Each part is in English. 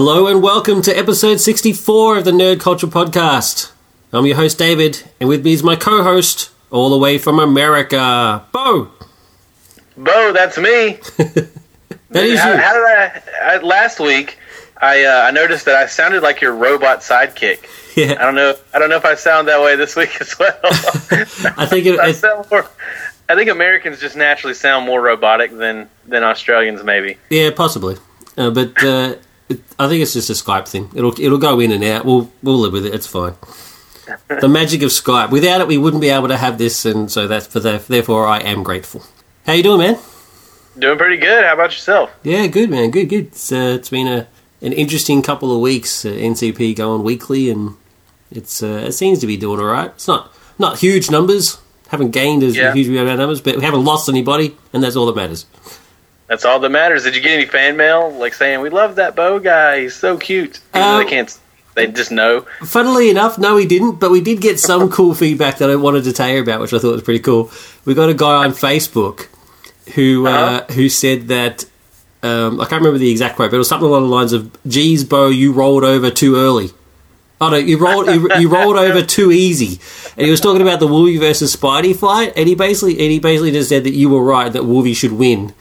Hello and welcome to episode 64 of the Nerd Culture Podcast. I'm your host, David, and with me is my co host, all the way from America, Bo. Bo, that's me. That is how, you. how did I, I? Last week, I uh, I noticed that I sounded like your robot sidekick. Yeah. I don't know. I don't know if I sound that way this week as well. I think it, I sound more. I think Americans just naturally sound more robotic than than Australians, maybe. yeah, possibly. Uh, but uh, it, I think it's just a Skype thing. It'll it'll go in and out. We'll we'll live with it. It's fine. The magic of Skype. Without it, we wouldn't be able to have this, and so that's for that. Therefore, I am grateful. How you doing, man? Doing pretty good. How about yourself? Yeah, good man, good, good. It's uh, it's been a an interesting couple of weeks. Uh, NCP going weekly, and it's uh, it seems to be doing all right. It's not not huge numbers. Haven't gained as Yeah. huge amount of numbers, but we haven't lost anybody, and that's all that matters. That's all that matters. Did you get any fan mail like saying we love that Bo guy? He's so cute. Um, they can't. They just know. Funnily enough, no, we didn't, but we did get some cool feedback that I wanted to tell you about, which I thought was pretty cool. We got a guy on Facebook who uh, Uh-huh. who said that um, I can't remember the exact quote, but it was something along the lines of "Geez, Bo, you rolled over too early." Oh no, you rolled you, you rolled over too easy, and he was talking about the Wolvie versus Spidey fight, and he basically and he basically just said that you were right that Wolvie should win.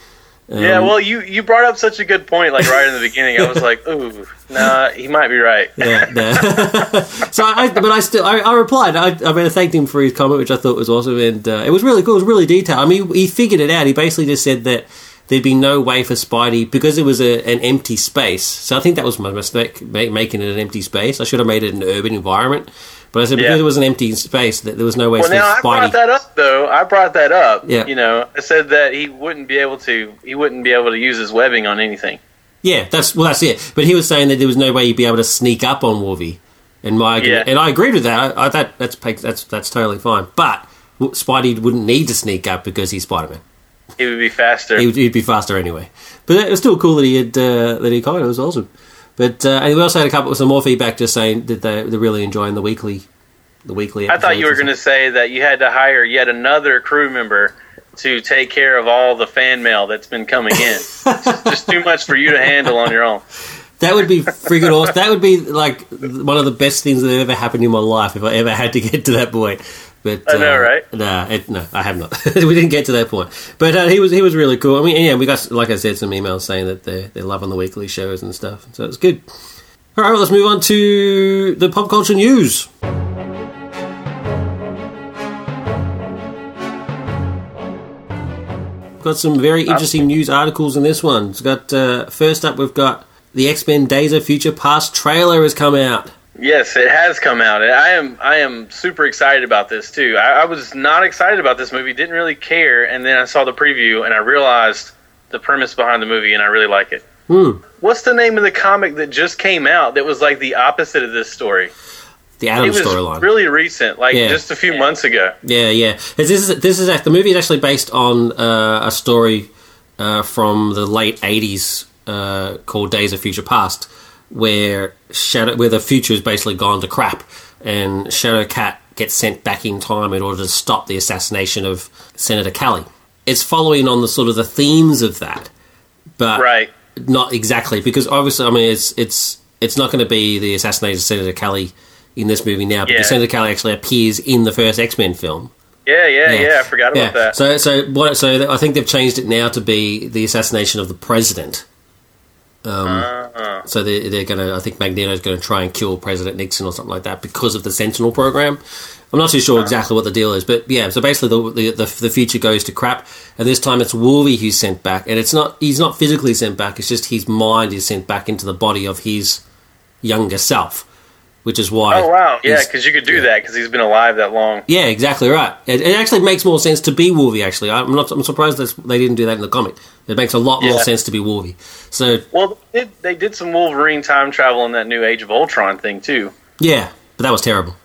Um, yeah, well, you you brought up such a good point, like right in the beginning. I was like, ooh, nah, he might be right. yeah, no. so I, but I still, I, I replied. I, I mean, I thanked him for his comment, which I thought was awesome, and uh, it was really cool. It was really detailed. I mean, he figured it out. He basically just said that there'd be no way for Spidey because it was a, an empty space. So I think that was my mistake, ma- making it an empty space. I should have made it an urban environment. But I said because Yeah. it was an empty space, that there was no way Well, now I brought that up though. I brought that up. Yeah. You know, I said that he wouldn't be able to. He wouldn't be able to use his webbing on anything. Yeah, that's well, that's it. But he was saying that there was no way you'd be able to sneak up on Wolvie, and my Yeah. and I agreed with that. I, I that that's that's that's totally fine. But Spidey wouldn't need to sneak up because he's Spider Man. He would be faster. He would, he'd be faster anyway. But it was still cool that he had uh, that he caught it. It was awesome. But uh, and we also had a couple some more feedback just saying that they, they're really enjoying the weekly the weekly. I thought you were going to say that you had to hire yet another crew member to take care of all the fan mail that's been coming in. it's just too much for you to handle on your own. That would be friggin' awesome. That would be like one of the best things that ever happened in my life if I ever had to get to that point. But I know, uh, right? Nah, it, no, I have not. we didn't get to that point. But uh, he was he was really cool. I mean, yeah, we got like I said some emails saying that they they're loving the weekly shows and stuff. So it's good. All right, well, let's move on to the pop culture news. Got some very interesting news articles in this one. It's got uh, first up, we've got the X Men Days of Future Past trailer has come out. Yes, it has come out. I am I am super excited about this too. I, I was not excited about this movie, didn't really care, and then I saw the preview and I realized the premise behind the movie, and I really like it. Hmm. What's the name of the comic that just came out that was like the opposite of this story? The Adam storyline. really recent, like Yeah. just a few months ago. Yeah, yeah. This is this is the movie is actually based on uh, a story uh, from the late '80s uh, called Days of Future Past, where Shadow, where the future has basically gone to crap, and Shadow Cat gets sent back in time in order to stop the assassination of Senator Kelly. It's following on the sort of the themes of that, but Right. not exactly because obviously, I mean, it's it's it's not going to be the assassination of Senator Kelly in this movie now, because Yeah. Senator Kelly actually appears in the first X Men film. Yeah, yeah, Yeah. yeah. I forgot about that. So, so what? So I think they've changed it now to be the assassination of the president. Um, Uh-huh. So they, they're going to. I think Magneto's going to try and kill President Nixon or something like that because of the Sentinel program. I'm not too sure exactly what the deal is, but yeah. So basically, the the, the, the future goes to crap, and this time it's Wolvie who's sent back, and it's not. He's not physically sent back. It's just his mind is sent back into the body of his younger self, which is why. oh wow, yeah, because you could do that because he's been alive that long. yeah, exactly right. It, it actually makes more sense to be Wolvie. Actually, I'm not. I'm surprised that they didn't do that in the comic. It makes a lot more sense to be Wolvie. So Well, they did, they did some Wolverine time travel in that new Age of Ultron thing too. yeah, but that was terrible.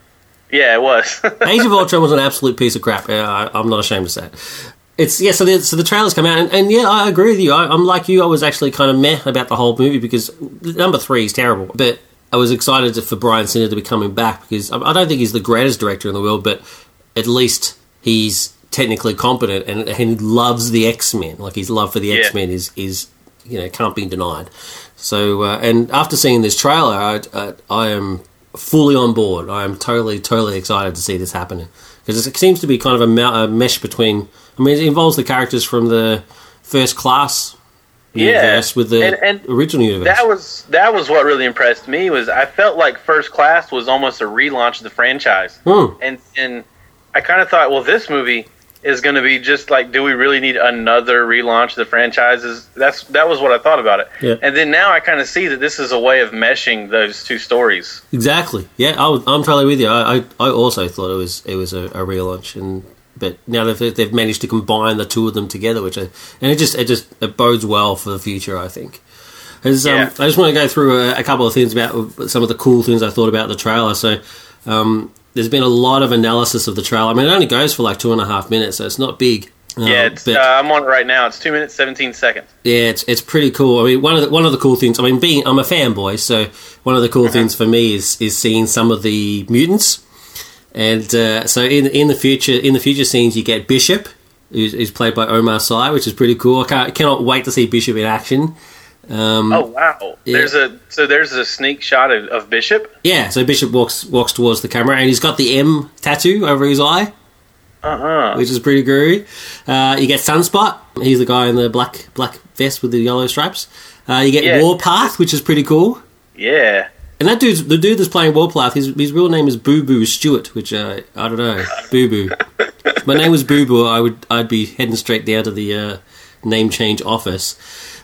Yeah, it was. Age of Ultron was an absolute piece of crap. I, I'm not ashamed to say it. It's yeah. So the so the trailers come out, and, and yeah, I agree with you. I, I'm like you. I was actually kind of meh about the whole movie because number three is terrible, but. I was excited for Bryan Singer to be coming back because I don't think he's the greatest director in the world, but at least he's technically competent and, and he loves the X Men. Like his love for the Yeah. X Men is is you know can't be denied. So, uh, and after seeing this trailer, I, I, I am fully on board. I am totally, totally excited to see this happening because it seems to be kind of a, a mesh between. I mean, it involves the characters from the first class universe with the and, and original universe. That was that was what really impressed me. Was I felt like First Class was almost a relaunch of the franchise, Hmm. and and I kind of thought, well, this movie is going to be just like, do we really need another relaunch of the franchises? That's that was what I thought about it. Yeah. And then now I kind of see that this is a way of meshing those two stories. Exactly. Yeah, I, I'm totally with you. I, I, I also thought it was it was a, a relaunch, and but now they've they've managed to combine the two of them together, which I, and it just it just it bodes well for the future. I think. As, um, I just want to go through a, a couple of things about some of the cool things I thought about the trailer. So. Um, there's been a lot of analysis of the trailer. I mean, it only goes for like two and a half minutes, so it's not big. Um, yeah, it's, but- uh, I'm on it right now. It's two minutes seventeen seconds. yeah, it's it's pretty cool. I mean, one of the, one of the cool things. I mean, being I'm a fanboy, so one of the cool things for me is is seeing some of the mutants. And uh, so in in the future in the future scenes, you get Bishop, who's, who's played by Omar Sy, which is pretty cool. I can't, cannot wait to see Bishop in action. Um, Oh wow! Yeah. There's a so there's a sneak shot of, of Bishop. Yeah, so Bishop walks walks towards the camera, and he's got the M tattoo over his eye. Uh huh. which is pretty groovy. Uh, you get Sunspot. He's the guy in the black black vest with the yellow stripes. Uh, you get Yeah. Warpath, which is pretty cool. Yeah. And that dude's the dude that's playing Warpath. His his real name is Boo Boo Stewart, which uh, I don't know. Boo Boo. If my name was Boo Boo. I would I'd be heading straight down to the uh, name change office.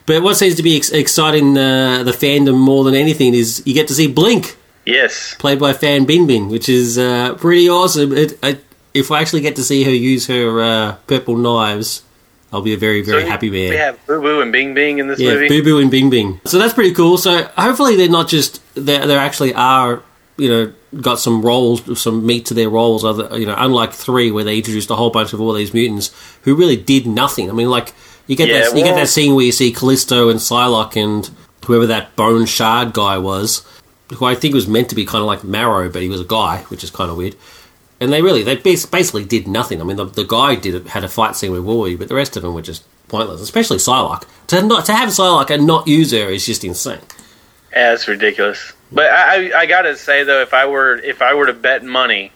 But what seems to be ex- exciting uh, the fandom more than anything is you get to see Blink Yes. played by Fan Bingbing, which is uh, pretty awesome. It, I, if I actually get to see her use her uh, purple knives, I'll be a very, very So happy man. We have Boo Boo and Bing Bing in this yeah, movie. Boo Boo and Bing Bing. So that's pretty cool. So hopefully they're not just they they actually are you know got some roles, some meat to their roles. Other you know, unlike three where they introduced a whole bunch of all these mutants who really did nothing. I mean, like you get Yeah, that you get that scene where you see Callisto and Psylocke and whoever that Bone Shard guy was, who I think was meant to be kind of like Marrow, but he was a guy, which is kind of weird. And they really, they basically did nothing. I mean, the, the guy did had a fight scene with Wooly, but the rest of them were just pointless. Especially Psylocke. To not to have Psylocke and not use her is just insane. Yeah, that's ridiculous. But I, I, I gotta say though, if I were if I were to bet money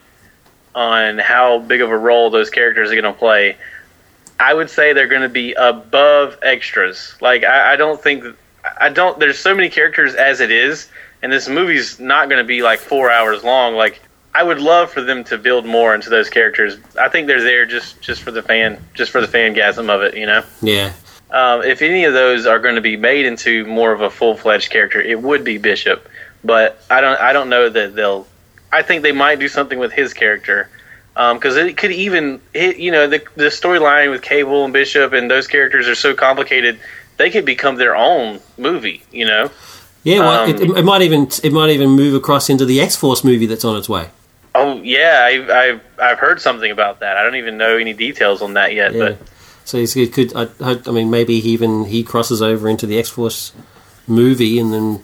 on how big of a role those characters are going to play, I would say they're going to be above extras. Like I, I don't think I don't. There's so many characters as it is, and this movie's not going to be like four hours long. Like I would love for them to build more into those characters. I think they're there just just for the fan, just for the fangasm of it. You know Yeah, um, if any of those are going to be made into more of a full fledged character, it would be Bishop. But I don't I don't know that they'll. I think they might do something with his character because it could even it, you know the the storyline with Cable and Bishop and those characters are so complicated. They could become their own movie. You know. yeah. Well, Um, it, it might even it might even move across into the X Force movie that's on its way. Oh yeah, I've, I've I've heard something about that. I don't even know any details on that yet, Yeah. but So he could. I, I I mean, maybe he even he crosses over into the X Force movie and then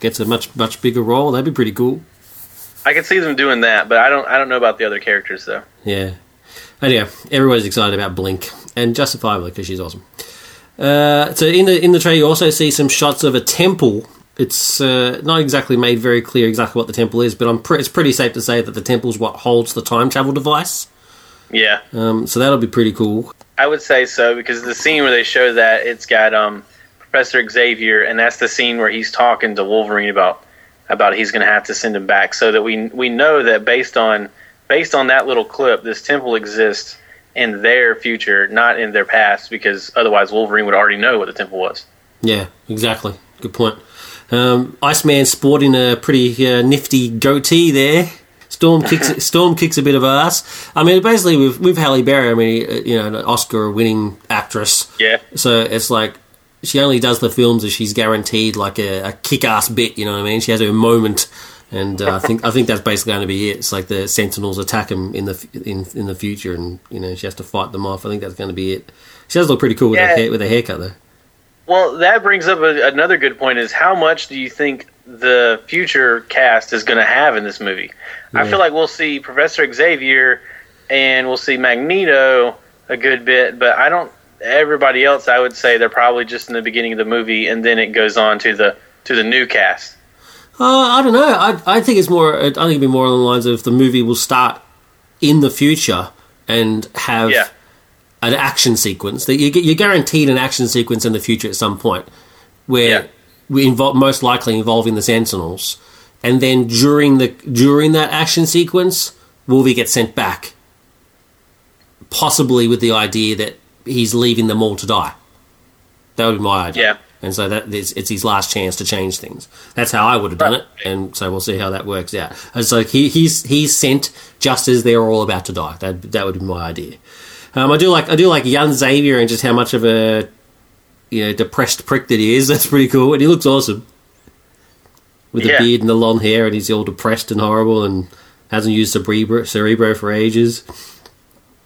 gets a much much bigger role. That'd be pretty cool. I can see them doing that. But I don't I don't know about the other characters though. Yeah. Anyhow, everybody's excited about Blink, and justifiably because she's awesome. Uh, so in the in the trailer, you also see some shots of a temple. It's uh, not exactly made very clear exactly what the temple is, but I'm pre- it's pretty safe to say that the temple is what holds the time travel device. Yeah. Um, so that'll be pretty cool. I would say so because the scene where they show that it's got um, Professor Xavier, and that's the scene where he's talking to Wolverine about about he's going to have to send him back, so that we we know that based on based on that little clip, this temple exists in their future, not in their past, because otherwise Wolverine would already know what the temple was. Yeah, exactly. Good point. Um, Iceman sporting a pretty uh, nifty goatee there. Storm kicks Storm kicks a bit of ass. I mean, basically with with Halle Berry, I mean, uh, you know, an Oscar-winning actress. Yeah, So it's like she only does the films if she's guaranteed like a, a kick-ass bit. You know what I mean? She has her moment, and uh, I think I think that's basically going to be it. It's like the Sentinels attack him in the in in the future, and you know she has to fight them off. I think that's going to be it. She does look pretty cool with her hair, with her haircut though. Well, that brings up a, another good point: is how much do you think the future cast is going to have in this movie? I feel like we'll see Professor Xavier and we'll see Magneto a good bit, but I don't. Everybody else, I would say they're probably just in the beginning of the movie, and then it goes on to the to the new cast? Uh, I don't know. I, I think it's more. I think it'd be more along the lines of the movie will start in the future and have Yeah. An action sequence that you get. You're guaranteed an action sequence in the future at some point where Yeah. we involve most likely involving the Sentinels, and then during the during that action sequence, Wolvie gets sent back, possibly with the idea that he's leaving them all to die. That would be my idea. Yeah. And so that it's, it's his last chance to change things. That's how I would have done Right. it, and so we'll see how that works out. And so he, he's he's sent just as they're all about to die. That that would be my idea. Um, I do like I do like young Xavier and just how much of a you know depressed prick that he is. That's pretty cool, and he looks awesome with the Yeah. beard and the long hair, and he's all depressed and horrible, and hasn't used Cerebro, Cerebro for ages.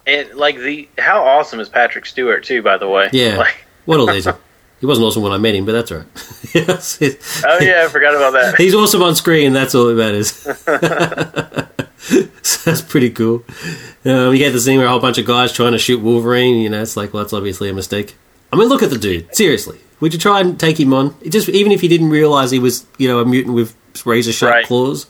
And like the how awesome is Patrick Stewart too? By the way, Yeah, Like, what a legend. He wasn't awesome when I met him, but that's all right. Yes, oh yeah, I forgot about that. He's awesome on screen. That's all that matters. so that's pretty cool. Um, you get the scene where a whole bunch of guys trying to shoot Wolverine. You know, it's like, well, that's obviously a mistake. I mean, look at the dude. Seriously, would you try and take him on? It just even if you didn't realize he was, you know, a mutant with razor sharp Right. claws.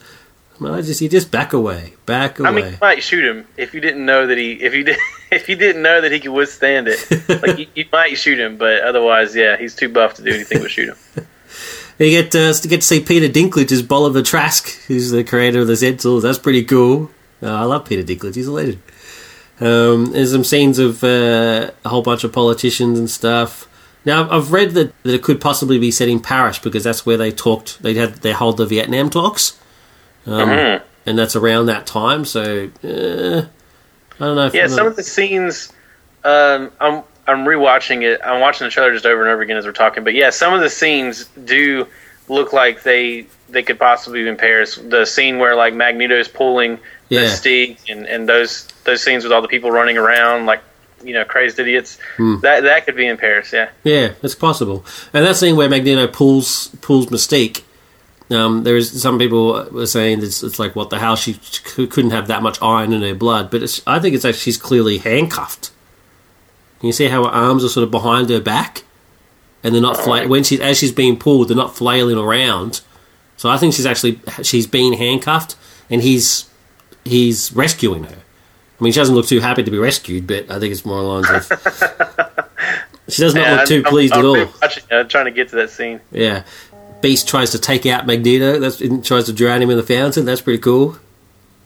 Well, I just you just back away, back away. I mean, you might shoot him if you didn't know that he if you did if you didn't know that he could withstand it. like you, you might shoot him, but otherwise, yeah, he's too buff to do anything but shoot him. You get uh, to get to see Peter Dinklage as Bolivar Trask, who's the creator of the Z Tools. That's pretty cool. Uh, I love Peter Dinklage. He's a legend. Um, there's some scenes of uh, a whole bunch of politicians and stuff. Now I've- read that, that it could possibly be set in Paris because that's where they talked. They had they hold the Vietnam talks, um, Mhm. and that's around that time. So uh, I don't know. If Yeah, some of the scenes. Um, I'm I'm rewatching it. I'm watching the trailer just over and over again as we're talking. But yeah, some of the scenes do look like they they could possibly be in Paris. The scene where like Magneto's pulling Yeah. Mystique and and those those scenes with all the people running around like you know crazed idiots. Hmm. That that could be in Paris. Yeah. Yeah, it's possible. And that scene where Magneto pulls pulls Mystique, um, there is some people were saying it's, it's like what the hell she, she couldn't have that much iron in her blood, but it's, I think it's actually she's clearly handcuffed. Can you see how her arms are sort of behind her back, and they're not fla- when she as she's being pulled, they're not flailing around. So I think she's actually she's being handcuffed, and he's he's rescuing her. I mean, she doesn't look too happy to be rescued, but I think it's more along lines of she does not Yeah, look too I'm- pleased I'm, at all. rewatching it. I'm trying to get to that scene. Yeah. Beast tries to take out Magneto. That's tries to drown him in the fountain. That's pretty cool.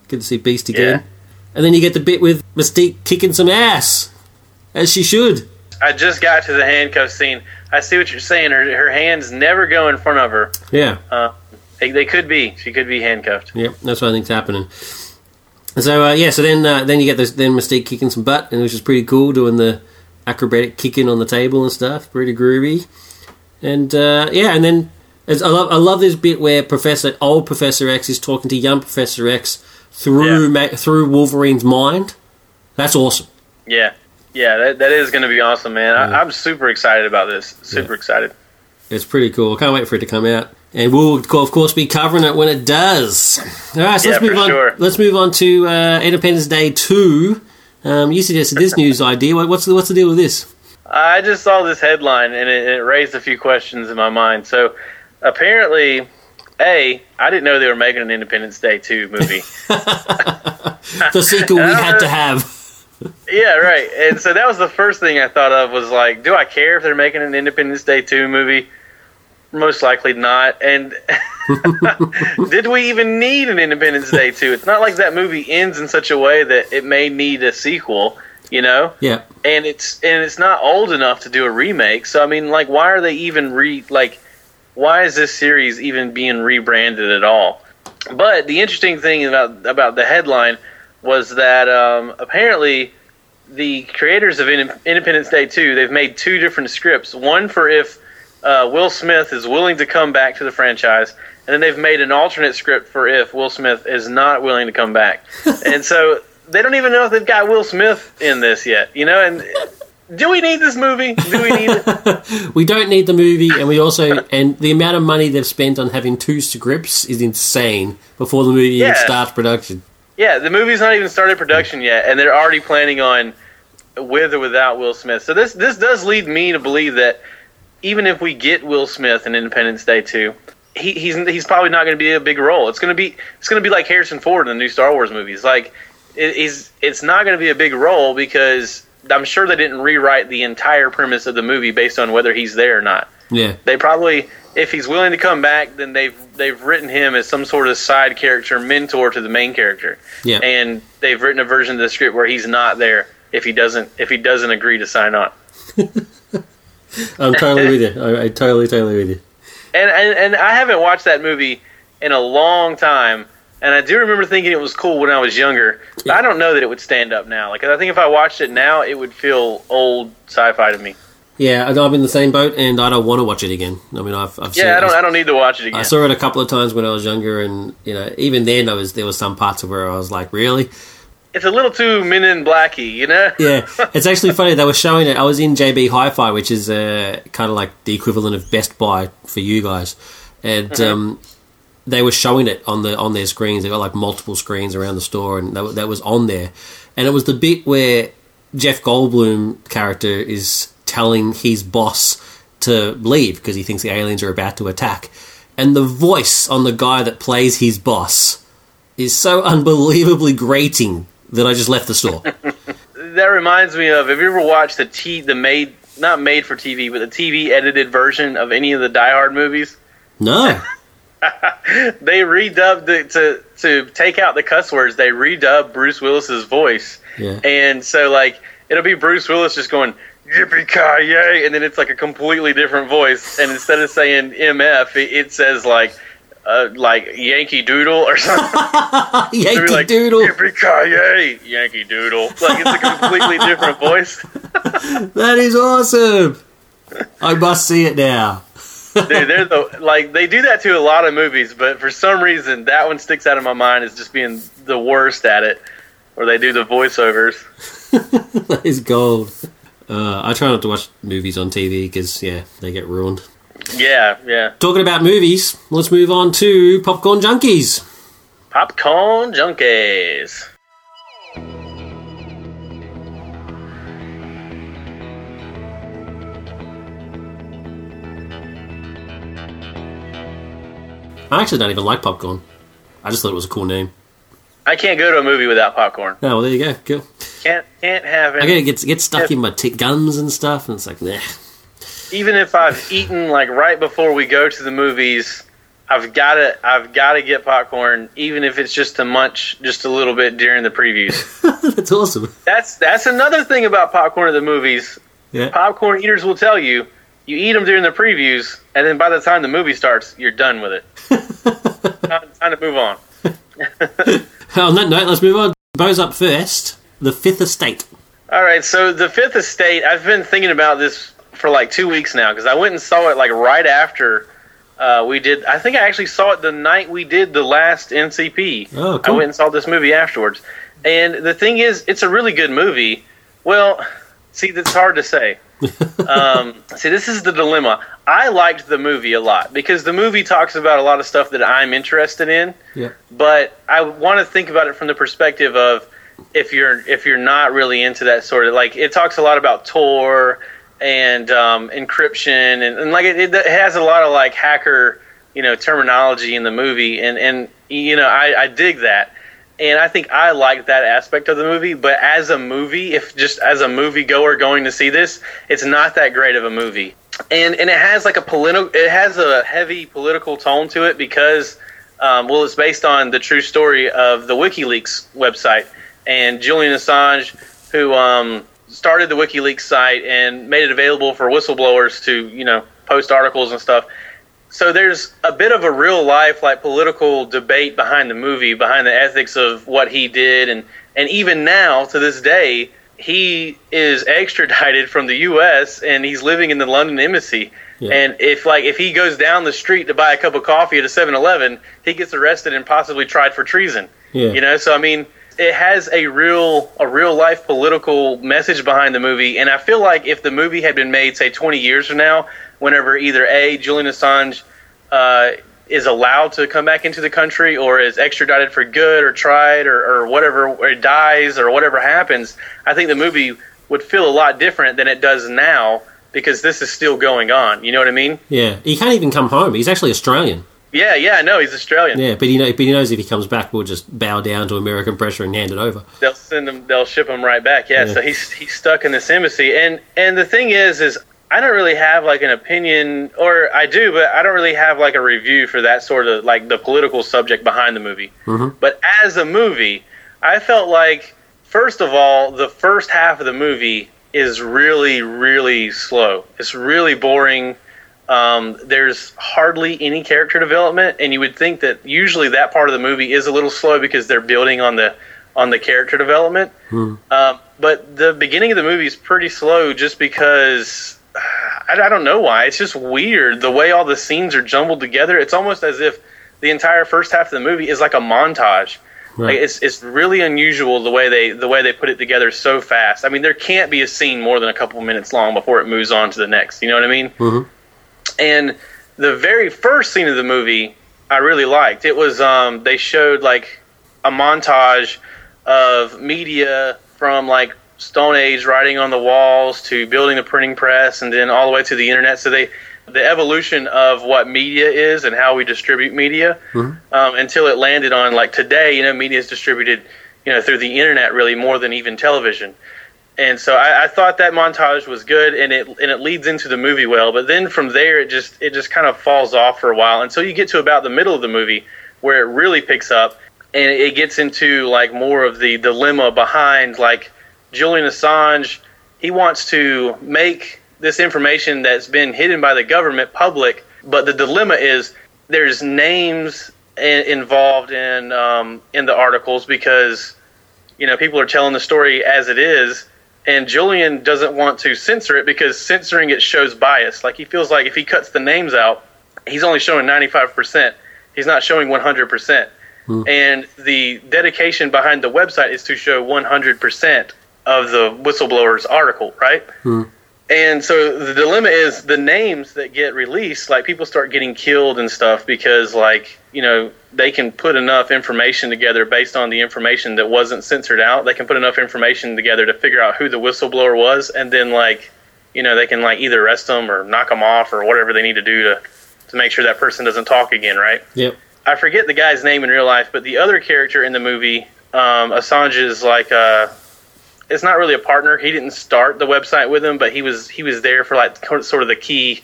Good to see Beast again. Yeah. And then you get the bit with Mystique kicking some ass, as she should. I just got to the handcuff scene. I see what you're saying. Her her hands never go in front of her. Yeah. Uh, they, they could be. She could be handcuffed. Yep. That's what I think's happening. So uh, yeah. So then uh, then you get this then Mystique kicking some butt, and which is pretty cool, doing the acrobatic kicking on the table and stuff. Pretty groovy. And uh, yeah, and then as I love I love this bit where Professor old Professor X is talking to young Professor X through Yeah. Ma- through Wolverine's mind. That's awesome. Yeah, yeah. That, that is going to be awesome, man. I, I'm super excited about this. Super Yeah. excited. It's pretty cool. I can't wait for it to come out, and we'll of course be covering it when it does. All right, so Yeah, let's move on. sure. Let's move on to uh, Independence Day two. Um, you suggested this news idea. What's the what's the deal with this? I just saw this headline and it, it raised a few questions in my mind. So apparently, a I didn't know they were making an Independence Day two movie. The sequel we had to have. Yeah, right. And so that was the first thing I thought of was like, do I care if they're making an Independence Day 2 movie? Most likely not. And did we even need an Independence Day 2? It's not like that movie ends in such a way that it may need a sequel, you know? Yeah, And it's and it's not old enough to do a remake. So I mean, like why are they even re like why is this series even being rebranded at all? But the interesting thing about about the headline was that um, apparently the creators of Inde- Independence Day 2, they've made two different scripts. One for if uh, Will Smith is willing to come back to the franchise, and then they've made an alternate script for if Will Smith is not willing to come back. and so they don't even know if they've got Will Smith in this yet, you know? And do we need this movie? Do we need it? we don't need the movie, and we also and the amount of money they've spent on having two scripts is insane before the movie even starts production. Yeah, the movie's not even started production yet, and they're already planning on with or without Will Smith. So this this does lead me to believe that even if we get Will Smith in Independence Day 2, he, he's he's probably not going to be a big role. It's going to be it's going to be like Harrison Ford in the new Star Wars movies. Like it, he's it's not going to be a big role because I'm sure they didn't rewrite the entire premise of the movie based on whether he's there or not. Yeah. They probably if he's willing to come back, then they've they've written him as some sort of side character, mentor to the main character. Yeah. And they've written a version of the script where he's not there if he doesn't if he doesn't agree to sign on. I'm totally with you. I, I totally, totally with you. And, and and I haven't watched that movie in a long time. And I do remember thinking it was cool when I was younger. But I don't know that it would stand up now. Like I think if I watched it now, it would feel old sci-fi to me. Yeah, I- I'm in the same boat, and I don't want to watch it again. I mean, I've, I've seen Yeah, I don't it. I don't need to watch it again. I saw it a couple of times when I was younger, and you know, even then, there was there was some parts of where I was like, really. It's a little too Men in Blacky, you know? Yeah, it's actually funny. They were showing it. I was in JB Hi-Fi, which is uh, kind of like the equivalent of Best Buy for you guys, and um, they were showing it on the on their screens. They got like multiple screens around the store, and that, that was on there. And it was the bit where Jeff Goldblum character is telling his boss to leave because he thinks the aliens are about to attack, and the voice on the guy that plays his boss is so unbelievably grating that I just left the store. That reminds me of have you ever watched the T the made not made for TV, but the TV edited version of any of the Die Hard movies? No. They redubbed it to to take out the cuss words. They redubbed Bruce Willis's voice, Yeah. and so like it'll be Bruce Willis just going yippee ki yay, and then it's like a completely different voice, and instead of saying MF, it, it says like uh, like Yankee Doodle or something. Yankee like Doodle. yippee ki yay, Yankee Doodle. Like it's a completely different voice. That is awesome. I must see it now. Dude, they're the like they do that to a lot of movies, but for some reason that one sticks out in my mind as just being the worst at it. Where they do the voiceovers. that is gold. Uh, I try not to watch movies on TV because, yeah, they get ruined. Yeah, yeah. Talking about movies, let's move on to Popcorn Junkies. Popcorn junkies. I actually don't even like popcorn. I just thought it was a cool name. I can't go to a movie without popcorn. Oh, well, there you go. Cool. Can't can't have I it. get it gets gets stuck in my t- gums and stuff, and it's like, nah. Even if I've eaten like right before we go to the movies, I've got to I've got to get popcorn, even if it's just to munch just a little bit during the previews. That's awesome. that's that's another thing about popcorn at the movies. Yeah. popcorn eaters will tell you you eat them during the previews, and then by the time the movie starts, you're done with it. time, time to move on. On that note, let's move on. Bo's up first. The Fifth Estate. All right, so the Fifth Estate. I've been thinking about this for like two weeks now because I went and saw it like right after uh, we did. I think I actually saw it the night we did the last NCP. Oh, cool. I went and saw this movie afterwards, and the thing is, it's a really good movie. Well, see, that's hard to say. um, see, this is the dilemma. I liked the movie a lot because the movie talks about a lot of stuff that I'm interested in. Yeah. but I want to think about it from the perspective of if you're if you're not really into that sort of like it talks a lot about Tor and um, encryption and, and like it, it has a lot of like hacker you know terminology in the movie. And and you know I, I dig that. And I think I like that aspect of the movie. But as a movie if just as a movie goer going to see this it's not that great of a movie and and it has like a political it has a heavy political tone to it because um, well, it's based on the true story of the WikiLeaks website and Julian Assange, who um, started the WikiLeaks site and made it available for whistleblowers to, you know, post articles and stuff. So there's a bit of a real life, like political debate behind the movie, behind the ethics of what he did, and and even now to this day, he is extradited from the U.S. and he's living in the London embassy. Yeah. And if like if he goes down the street to buy a cup of coffee at a 7-Eleven, he gets arrested and possibly tried for treason. Yeah. You know, so I mean, it has a real a real life political message behind the movie, and I feel like if the movie had been made, say, 20 years from now, whenever either a Julian Assange uh, is allowed to come back into the country, or is extradited for good, or tried, or, or whatever, or dies, or whatever happens, I think the movie would feel a lot different than it does now because this is still going on. You know what I mean? Yeah. He can't even come home. He's actually Australian. Yeah, yeah, no, he's Australian. Yeah, but he know, but he knows if he comes back, we'll just bow down to American pressure and hand it over. They'll send him. They'll ship him right back. Yeah, Yeah. so he's he's stuck in this embassy, and and the thing is, is I don't really have like an opinion, or I do, but I don't really have like a review for that sort of like the political subject behind the movie. Mhm. But as a movie, I felt like first of all, the first half of the movie is really, really slow. It's really boring. Um, there's hardly any character development, and you would think that usually that part of the movie is a little slow because they're building on the on the character development. Um, but the beginning of the movie is pretty slow, just because I, I don't know why. It's just weird the way all the scenes are jumbled together. It's almost as if the entire first half of the movie is like a montage. Right. Like it's it's really unusual the way they the way they put it together so fast. I mean, there can't be a scene more than a couple minutes long before it moves on to the next. You know what I mean? Mhm. And the very first scene of the movie, I really liked. It was um, they showed like a montage of media from like Stone Age writing on the walls to building the printing press, and then all the way to the internet. So they the evolution of what media is and how we distribute media um, until it landed on like today. You know, media is distributed you know through the internet really more than even television. And so I, I thought that montage was good, and it and it leads into the movie well. But then from there, it just it just kind of falls off for a while until you get to about the middle of the movie where it really picks up, and it gets into like more of the dilemma behind like Julian Assange. He wants to make this information that's been hidden by the government public, but the dilemma is there's names involved in um, in the articles because you know people are telling the story as it is and Julian doesn't want to censor it because censoring it shows bias. Like he feels like if he cuts the names out, he's only showing 95%. He's not showing 100%. And the dedication behind the website is to show 100% of the whistleblower's article, right? And so the dilemma is the names that get released, like people start getting killed and stuff because, like, you know, they can put enough information together based on the information that wasn't censored out. They can put enough information together to figure out who the whistleblower was, and then, like, you know, they can, like, either arrest them or knock them off or whatever they need to do to, to make sure that person doesn't talk again, right? Yep. I forget the guy's name in real life, but the other character in the movie, um, Assange is like uh it's not really a partner. He didn't start the website with him, but he was he was there for like sort of the key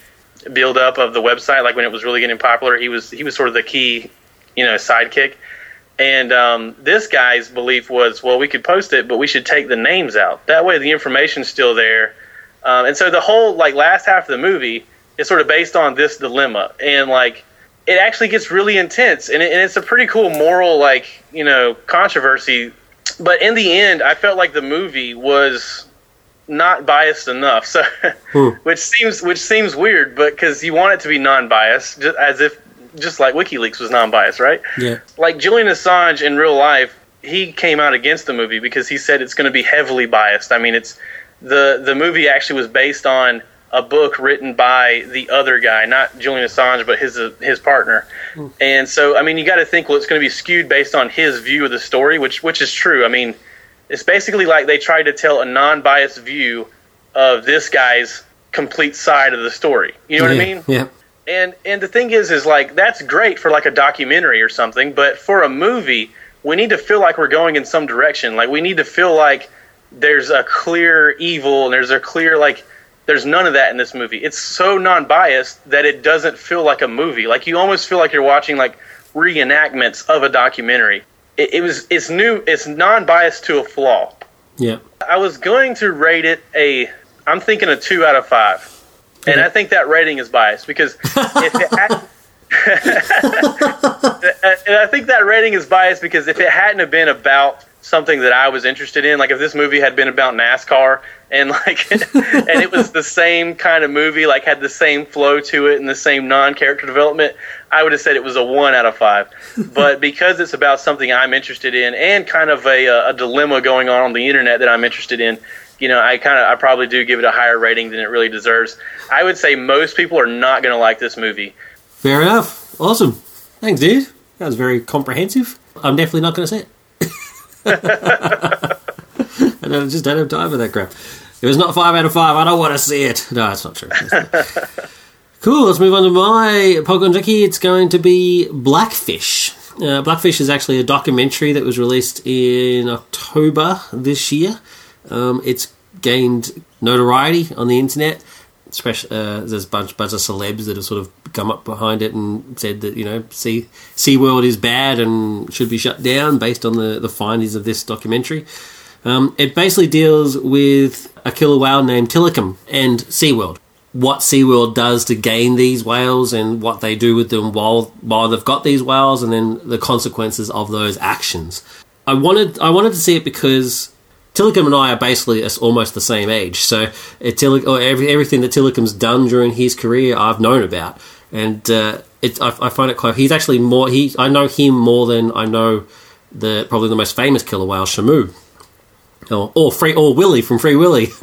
build up of the website. Like when it was really getting popular, he was he was sort of the key, you know, sidekick. And um, this guy's belief was, well, we could post it, but we should take the names out. That way, the information's still there. Um, and so the whole like last half of the movie is sort of based on this dilemma, and like it actually gets really intense, and, it, and it's a pretty cool moral like you know controversy. But in the end, I felt like the movie was not biased enough. So, hmm. which seems which seems weird, but because you want it to be non-biased, just as if just like WikiLeaks was non-biased, right? Yeah. like Julian Assange in real life, he came out against the movie because he said it's going to be heavily biased. I mean, it's the the movie actually was based on a book written by the other guy, not Julian Assange, but his uh, his partner. And so, I mean, you got to think, well, it's going to be skewed based on his view of the story, which which is true. I mean, it's basically like they tried to tell a non-biased view of this guy's complete side of the story. You know what yeah. I mean? Yeah. And and the thing is, is like that's great for like a documentary or something, but for a movie, we need to feel like we're going in some direction. Like we need to feel like there's a clear evil and there's a clear like there's none of that in this movie. It's so non-biased that it doesn't feel like a movie. Like you almost feel like you're watching like reenactments of a documentary. It, it was it's new. It's non-biased to a flaw. Yeah. I was going to rate it a. I'm thinking a two out of five, and. I think that rating is biased because if it had, and I think that rating is biased because if it hadn't have been about something that I was interested in, like if this movie had been about NASCAR and like and it was the same kind of movie, like had the same flow to it and the same non-character development, I would have said it was a one out of five. But because it's about something I'm interested in and kind of a, uh, a dilemma going on on the internet that I'm interested in, you know, I kind of I probably do give it a higher rating than it really deserves. I would say most people are not going to like this movie. Fair enough. Awesome. Thanks, dude. That was very comprehensive. I'm definitely not going to say it. I don't, just don't have time for that crap. If it's not five out of five, I don't want to see it. No, that's not true. Cool. Let's move on to my Popcorn Junkie. It's going to be Blackfish. Uh, Blackfish is actually a documentary that was released in October this year. Um, it's gained notoriety on the internet. Especially, uh, there's a bunch, bunch of celebs that have sort of come up behind it and said that you know sea SeaWorld is bad and should be shut down based on the, the findings of this documentary. Um, it basically deals with a killer whale named Tilikum and SeaWorld. What SeaWorld does to gain these whales and what they do with them while while they've got these whales and then the consequences of those actions. I wanted I wanted to see it because Tilikum and I are basically almost the same age. So every, everything that Tilikum's done during his career, I've known about, and uh, I, I, find it quite. He's actually more. He I know him more than I know the probably the most famous killer whale, Shamu. Or, or free or Willy from Free Willy.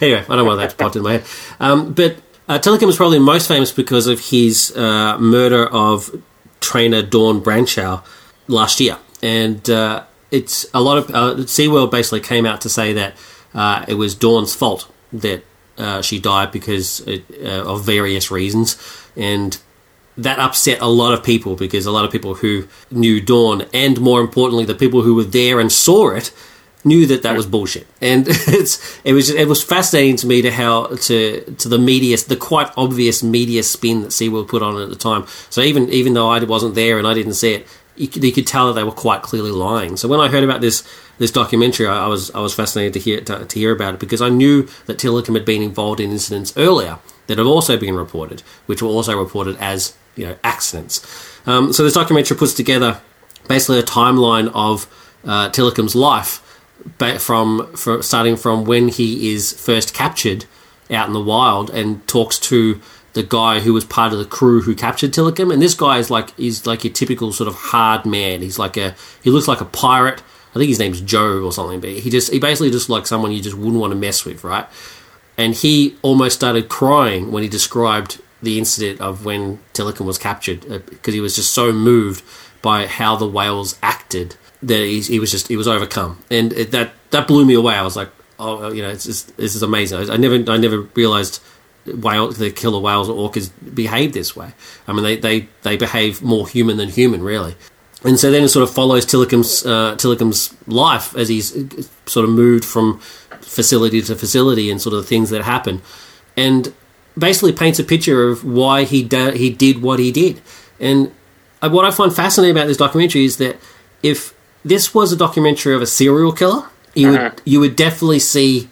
anyway, I don't know why that popped in my head. Um, but uh, is probably most famous because of his uh, murder of trainer Dawn Brancheau last year, and uh, it's a lot of uh, SeaWorld basically came out to say that uh, it was Dawn's fault that uh, she died because it, uh, of various reasons, and that upset a lot of people because a lot of people who knew Dawn, and more importantly, the people who were there and saw it, knew that that was bullshit. And it's it was it was fascinating to me to how to to the media, the quite obvious media spin that SeaWorld put on at the time. So even even though I wasn't there and I didn't see it, you could, you could tell that they were quite clearly lying. So when I heard about this this documentary, I, I was I was fascinated to hear to, to, hear about it because I knew that Tilikum had been involved in incidents earlier that have also been reported, which were also reported as you know accidents. Um, so this documentary puts together basically a timeline of uh, Tilikum's life, from, from starting from when he is first captured out in the wild and talks to the guy who was part of the crew who captured Tilikum. And this guy is like he's like a typical sort of hard man. He's like a he looks like a pirate. I think his name's Joe or something, but he just he basically just like someone you just wouldn't want to mess with, right? And he almost started crying when he described the incident of when Tilikum was captured because uh, he was just so moved by how the whales acted that he, he was just he was overcome, and it, that that blew me away. I was like, oh, you know, it's this is amazing. I, I never I never realized whale, the killer whales or orcas behave this way. I mean, they, they, they behave more human than human, really. And so then it sort of follows Tilikum's, uh, Tilikum's life as he's sort of moved from facility to facility and sort of the things that happen. And basically paints a picture of why he, da- he did what he did. And what I find fascinating about this documentary is that if this was a documentary of a serial killer, you uh-huh. would you would definitely see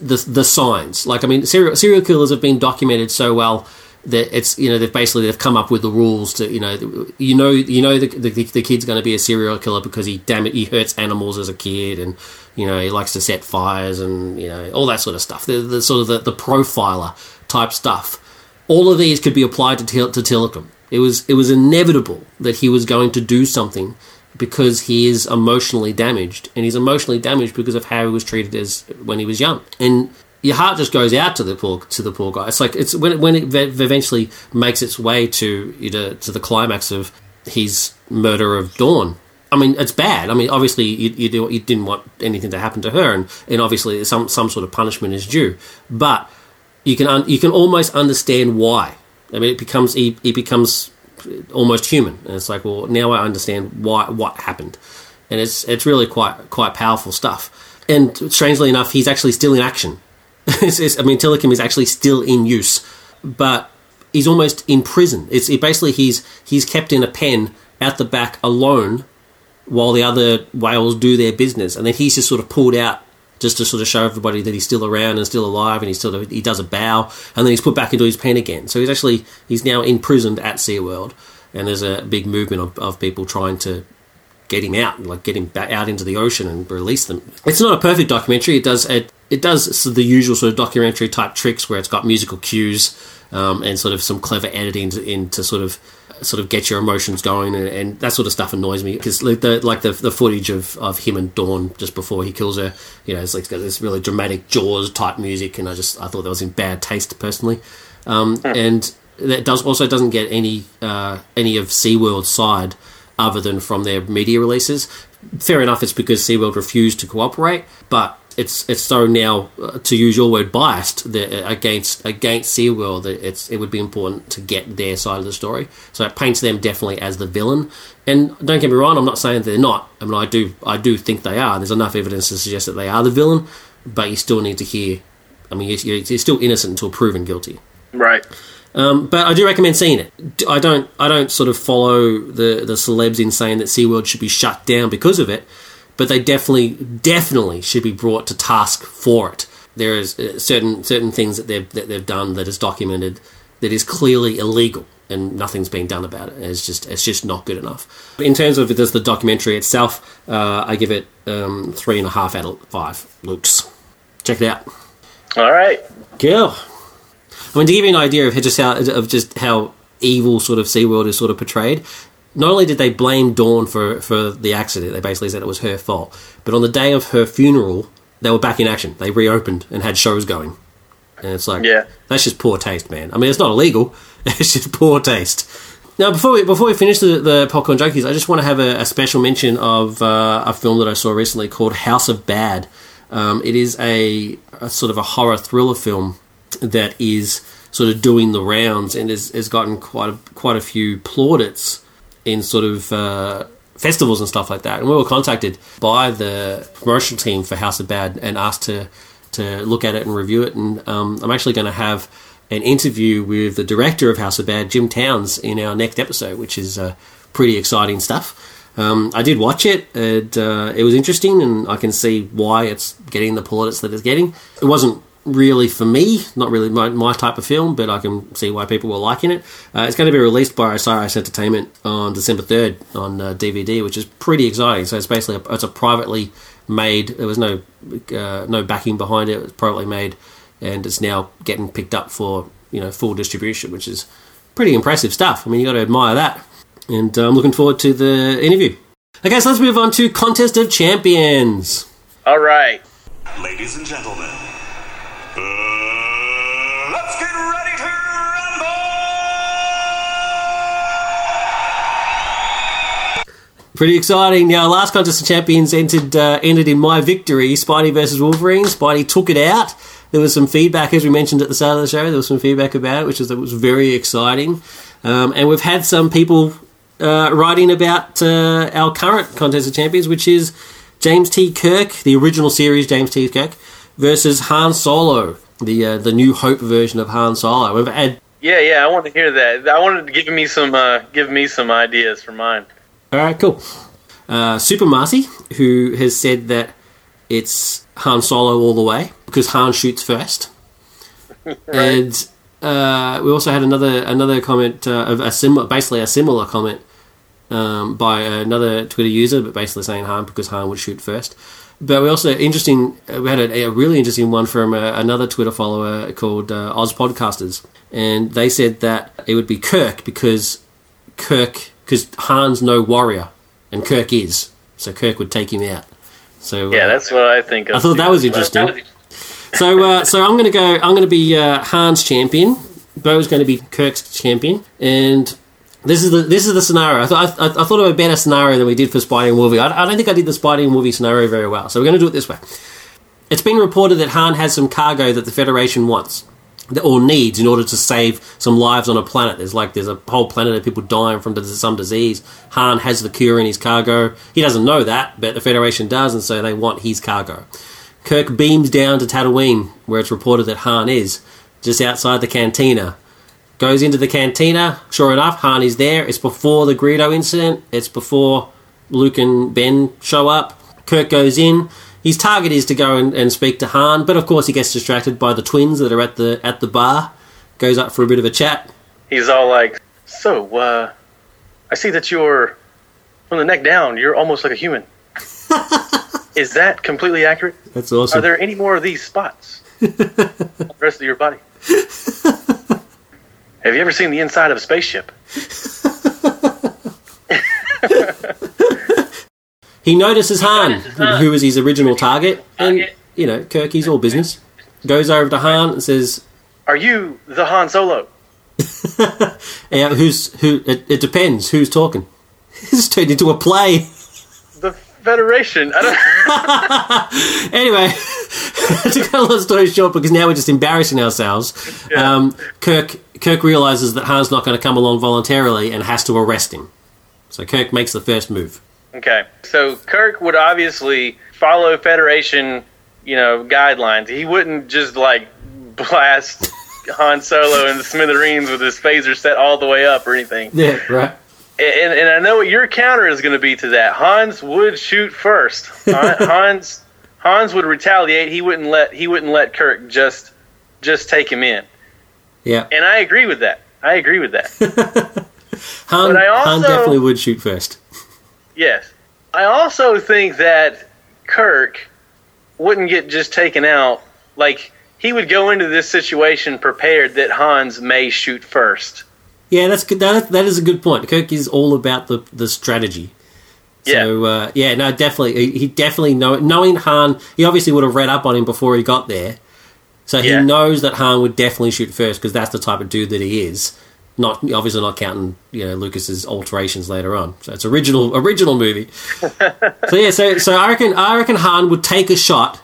the the signs. Like I mean, serial serial killers have been documented so well that it's you know they've basically they've come up with the rules to you know you know you know the the, the kid's going to be a serial killer because he damn it he hurts animals as a kid and you know he likes to set fires and you know all that sort of stuff. The, the sort of the, the profiler type stuff. All of these could be applied to to Tilikum. It was it was inevitable that he was going to do something because he is emotionally damaged, and he's emotionally damaged because of how he was treated as when he was young. And your heart just goes out to the poor to the poor guy. It's like it's when it, when it eventually makes its way to you know, to the climax of his murder of Dawn. I mean, it's bad. I mean, obviously, you, you, do, you didn't want anything to happen to her, and, and obviously, some some sort of punishment is due. But you can un, you can almost understand why. I mean, it becomes he becomes almost human. And it's like, well, now I understand why what happened, and it's it's really quite quite powerful stuff. And strangely enough, he's actually still in action. I mean, Tilikum is actually still in use, but he's almost in prison. It's it basically he's he's kept in a pen out the back alone while the other whales do their business, and then he's just sort of pulled out just to sort of show everybody that he's still around and still alive, and he's still he does a bow, and then he's put back into his pen again. So he's actually he's now imprisoned at SeaWorld, and there's a big movement of, of people trying to get him out, like get him back out into the ocean and release them. It's not a perfect documentary. It does it, it does the usual sort of documentary type tricks where it's got musical cues um, and sort of some clever editing to, in to sort of sort of get your emotions going, and, and that sort of stuff annoys me because like the like the, the footage of, of him and Dawn just before he kills her, you know, it's like it's got this really dramatic Jaws type music, and I just I thought that was in bad taste personally, um, and that does also doesn't get any uh, any of SeaWorld's side other than from their media releases. Fair enough, it's because SeaWorld refused to cooperate, but it's it's so now uh, to use your word biased that, uh, against against SeaWorld that it's it would be important to get their side of the story. So it paints them definitely as the villain. And don't get me wrong, I'm not saying they're not. I mean, I do I do think they are. There's enough evidence to suggest that they are the villain, but you still need to hear. I mean, you're, you're still innocent until proven guilty. Right. Um, but I do recommend seeing it. I don't. I don't sort of follow the the celebs in saying that SeaWorld should be shut down because of it but they definitely, definitely should be brought to task for it. There is uh, certain certain things that they've that they've done that is documented that is clearly illegal, and nothing's being done about it. It's just it's just not good enough. In terms of just the documentary itself, uh, I give it um, three and a half out of five. Looks, check it out. All right, Cool. I mean, to give you an idea of just how of just how evil sort of SeaWorld is sort of portrayed, not only did they blame Dawn for, for the accident, they basically said it was her fault, but on the day of her funeral, they were back in action. They reopened and had shows going. And it's like, Yeah. that's just poor taste, man. I mean, it's not illegal, it's just poor taste. Now, before we before we finish the, the popcorn junkies, I just want to have a, a special mention of uh, a film that I saw recently called House of Bad. Um, it is a, a sort of a horror thriller film that is sort of doing the rounds and has, has gotten quite a, quite a few plaudits in sort of uh, festivals and stuff like that. And we were contacted by the promotional team for House of Bad and asked to to look at it and review it. And um, I'm actually going to have an interview with the director of House of Bad, Jim Towns, in our next episode, which is uh, pretty exciting stuff. Um, I did watch it. and uh, it was interesting, and I can see why it's getting the plaudits that it's getting. It wasn't really for me, not really my, my type of film, but I can see why people were liking it. Uh, it's going to be released by Osiris Entertainment on December 3rd on uh, DVD, which is pretty exciting. So it's basically a, it's a privately made. There was no uh, no backing behind it. It was privately made, and it's now getting picked up for you know full distribution, which is pretty impressive stuff. I mean, you got to admire that. And uh, I'm looking forward to the interview. Okay, so let's move on to Contest of Champions. all right. Ladies and gentlemen, Pretty exciting. Now, last contest of champions entered uh, ended in my victory. Spidey versus Wolverine. Spidey took it out. There was some feedback, as we mentioned at the start of the show. There was some feedback about it, which is was very exciting. Um, and we've had some people uh, writing about uh, our current contest of champions, which is James T. Kirk, the original series James T. Kirk, versus Han Solo, the uh, the New Hope version of Han Solo. We've had Yeah, yeah. I want to hear that. I wanted to give me some uh, give me some ideas for mine. All right, cool. Uh, Super Marcy, who has said that it's Han Solo all the way because Han shoots first, and uh, we also had another another comment uh, of a similar, basically a similar comment um, by another Twitter user, but basically saying Han because Han would shoot first. But we also interesting. uh, We had a, a really interesting one from uh, another Twitter follower called uh, Oz Podcasters, and they said that it would be Kirk because Kirk because Han's no warrior and Kirk is, so Kirk would take him out. So Yeah, uh, that's what I think. Of I thought that was interesting. so uh, so I'm going to go. I'm going to be uh, Han's champion. Bo's going to be Kirk's champion, and this is the this is the scenario. I thought I, I thought of a better scenario than we did for Spidey and Wolverine. I, I don't think I did the Spidey and Wolverine scenario very well. So we're going to do it this way. It's been reported that Han has some cargo that the Federation wants or needs in order to save some lives on a planet. There's like there's a whole planet of people dying from some disease. Han has the cure in his cargo. He doesn't know that, but the Federation does, and so they want his cargo. Kirk beams down to Tatooine, where it's reported that Han is, just outside the cantina. Goes into the cantina. Sure enough, Han is there. It's before the Greedo incident. It's before Luke and Ben show up. Kirk goes in. His target is to go and, and speak to Han, but of course he gets distracted by the twins that are at the at the bar. Goes up for a bit of a chat. He's all like, "So, uh, I see that you're from the neck down. You're almost like a human. Is that completely accurate? That's awesome. Are there any more of these spots on the rest of your body? Have you ever seen the inside of a spaceship? He notices Han. who is his original target, and you know Kirk, he's all business. Goes over to Han and says, Are you the Han Solo? yeah, "Who's who? It, it depends. Who's talking." It's turned into a play. The Federation. I don't. Anyway, to cut a long story short, because now we're just embarrassing ourselves. Yeah. Um, Kirk Kirk realizes that Han's not going to come along voluntarily and has to arrest him. So Kirk makes the first move. Okay. So Kirk would obviously follow Federation, you know, guidelines. He wouldn't just like blast Han Solo and the smithereens with his phaser set all the way up or anything. Yeah, right. And, and I know what your counter is going to be to that. Hans would shoot first. Hans Hans would retaliate. He wouldn't let he wouldn't let Kirk just just take him in. Yeah, And I agree with that. I agree with that. Han, I Han definitely would shoot first. Yes. I also think that Kirk wouldn't get just taken out. Like, he would go into this situation prepared that Hans may shoot first. Yeah, that's good. That, that is a good point. Kirk is all about the the strategy. So uh, yeah, no, definitely, he- he definitely know knowing Han. He obviously would have read up on him before he got there, so he Yeah. knows that Han would definitely shoot first because that's the type of dude that he is. Not obviously not counting you know Lucas's alterations later on. So it's original original movie. so yeah, so so I reckon I reckon Han would take a shot,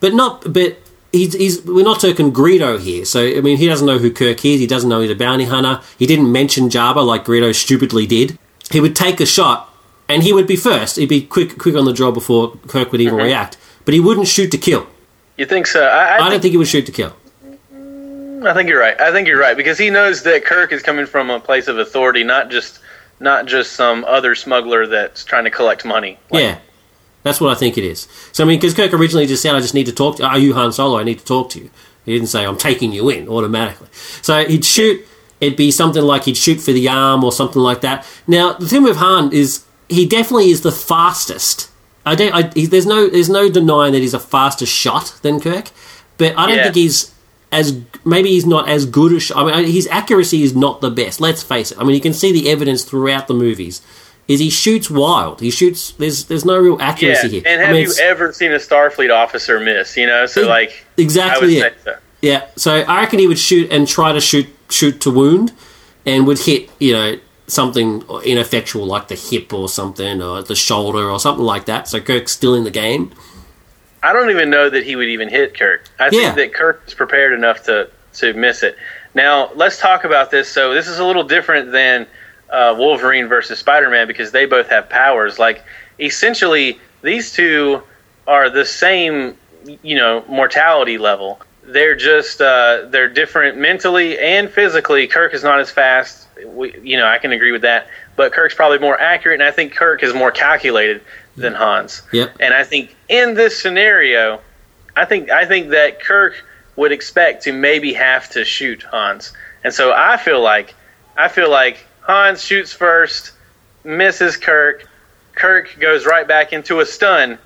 but not but. He's, he's, we're not talking Greedo here, so I mean he doesn't know who Kirk is. He doesn't know he's a bounty hunter. He didn't mention Jabba like Greedo stupidly did. He would take a shot, and he would be first. He'd be quick, quick on the draw before Kirk would even mm-hmm. react. But he wouldn't shoot to kill. You think so? I, I, I don't think, think he would shoot to kill. I think you're right. I think you're right because he knows that Kirk is coming from a place of authority, not just not just some other smuggler that's trying to collect money. Like, yeah, that's what I think it is. So I mean, because Kirk originally just said, "I just need to talk to Are you Han Solo? I need to talk to you." He didn't say, "I'm taking you in" automatically. So he'd shoot. It'd be something like he'd shoot for the arm or something like that. Now the thing with Han is he definitely is the fastest. I don't. I, he, there's no. There's no denying that he's a faster shot than Kirk, but I don't Yeah. think he's as maybe he's not as good a shot. I mean, his accuracy is not the best. Let's face it. I mean, you can see the evidence throughout the movies. Is he shoots wild? He shoots. There's there's no real Yeah, accuracy here. and I have mean, you ever seen a Starfleet officer miss? You know, so like I exactly say so. Yeah, so I reckon he would shoot and try to shoot shoot to wound, and would hit you know something ineffectual like the hip or something or the shoulder or something like that. So Kirk's still in the game. I don't even know that he would even hit Kirk. I think Yeah. that Kirk is prepared enough to to miss it. Now let's talk about this. So this is a little different than uh, Wolverine versus Spider Man because they both have powers. Like essentially, these two are the same, you know, mortality level. They're just uh, they're different mentally and physically. Kirk is not as fast. We, you know, I can agree with that. But Kirk's probably more accurate, and I think Kirk is more calculated than Hans. Yep. And I think in this scenario, I think I think that Kirk would expect to maybe have to shoot Hans. And so I feel like I feel like Hans shoots first, misses Kirk. Kirk goes right back into a stun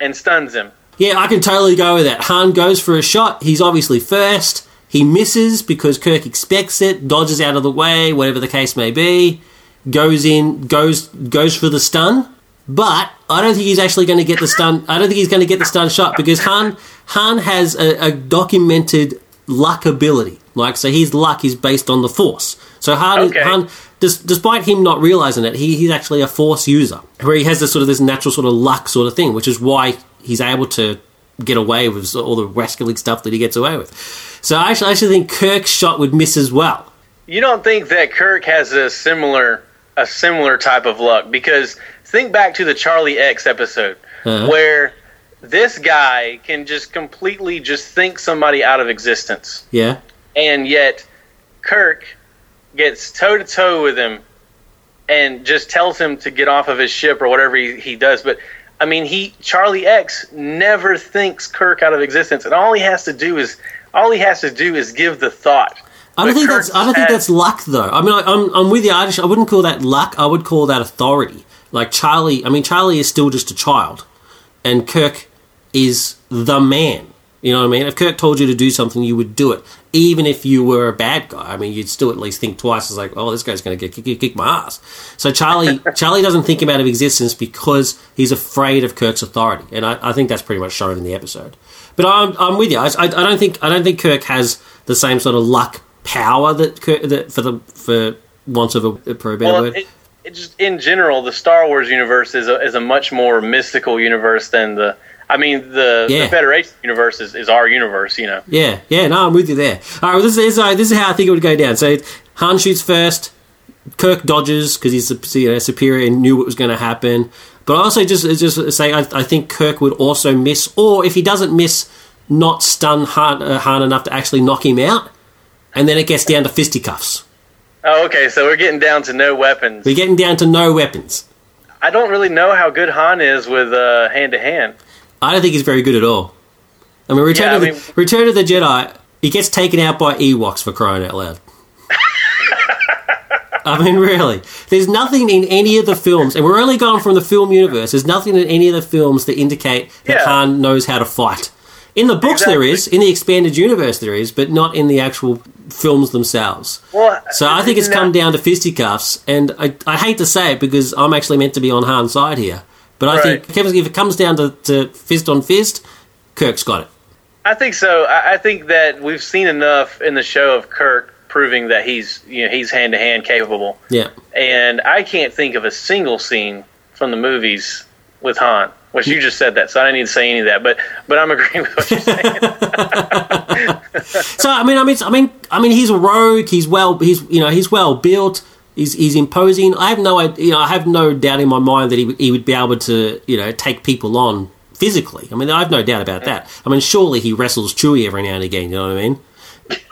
and stuns him. Yeah, I can totally go with that. Han goes for a shot. He's obviously first. He misses because Kirk expects it, dodges out of the way, whatever the case may be. Goes in, goes goes for the stun. But I don't think he's actually going to get the stun. I don't think he's going to get the stun shot because Han Han has a, a documented luck ability. Like so, his luck is based on the Force. So Han, Okay. Han des- despite him not realizing it, he, he's actually a Force user, where he has this sort of this natural sort of luck sort of thing, which is why he's able to get away with all the rascally stuff that he gets away with. So I actually, I actually think Kirk's shot would miss as well. You don't think that Kirk has a similar a similar type of luck because think back to the Charlie X episode Uh-huh. where this guy can just completely just think somebody out of existence. Yeah, and yet Kirk gets toe to toe with him and just tells him to get off of his ship or whatever he, he does. But I mean, he Charlie X never thinks Kirk out of existence, and all he has to do is all he has to do is give the thought. I don't think that's I don't think that's luck though. I mean, I, I'm I'm with you. I, just, I wouldn't call that luck. I would call that authority. Like Charlie, I mean, Charlie is still just a child, and Kirk is the man. You know what I mean? If Kirk told you to do something, you would do it, even if you were a bad guy. I mean, you'd still at least think twice. It's like, oh, this guy's going to get kick, kick my ass. So Charlie, Charlie doesn't think him out of existence because he's afraid of Kirk's authority, and I, I think that's pretty much shown in the episode. But I'm, I'm with you. I, I, I don't think I don't think Kirk has the same sort of luck power that, that for the for want of a, a better Well, word. it, it just in general, the Star Wars universe is a, is a much more mystical universe than the I mean, the, Yeah. the Federation universe is, is our universe, you know. Yeah, yeah, no, I'm with you there. All right, well, this is uh, this is how I think it would go down. So Han shoots first, Kirk dodges because he's a you know, superior and knew what was going to happen. But I also just just say I, I think Kirk would also miss, or if he doesn't miss, not stun Han, uh, Han enough to actually knock him out, and then it gets down to fisticuffs. Oh, okay, so we're getting down to no weapons. We're getting down to no weapons. I don't really know how good Han is with uh, hand to hand. I don't think he's very good at all. I mean, Return, Yeah, of, the, Return of the Jedi, he gets taken out by Ewoks for crying out loud. I mean, really. There's nothing in any of the films, and we're only going from the film universe, there's nothing in any of the films that indicate that Yeah. Han knows how to fight. In the books, there is. In the expanded universe, there is, but not in the actual films themselves. Well, So I think it's come down to fisticuffs, and I, I hate to say it because I'm actually meant to be on Han's side here. But I Right. think if it comes down to, to fist on fist, Kirk's got it. I think so. I, I think that we've seen enough in the show of Kirk proving that he's you know he's hand to hand capable, Yeah. and I can't think of a single scene from the movies with Han. Which you just said that, so I didn't need to say any of that. But but I'm agreeing with what you're saying. So I mean, I mean, I mean, I mean, he's a rogue. He's well, he's you know, he's well built. He's, he's imposing. I have no, you know, I have no doubt in my mind that he he would be able to, you know, take people on physically. I mean, I have no doubt about that. I mean, surely he wrestles Chewie every now and again. You know what I mean?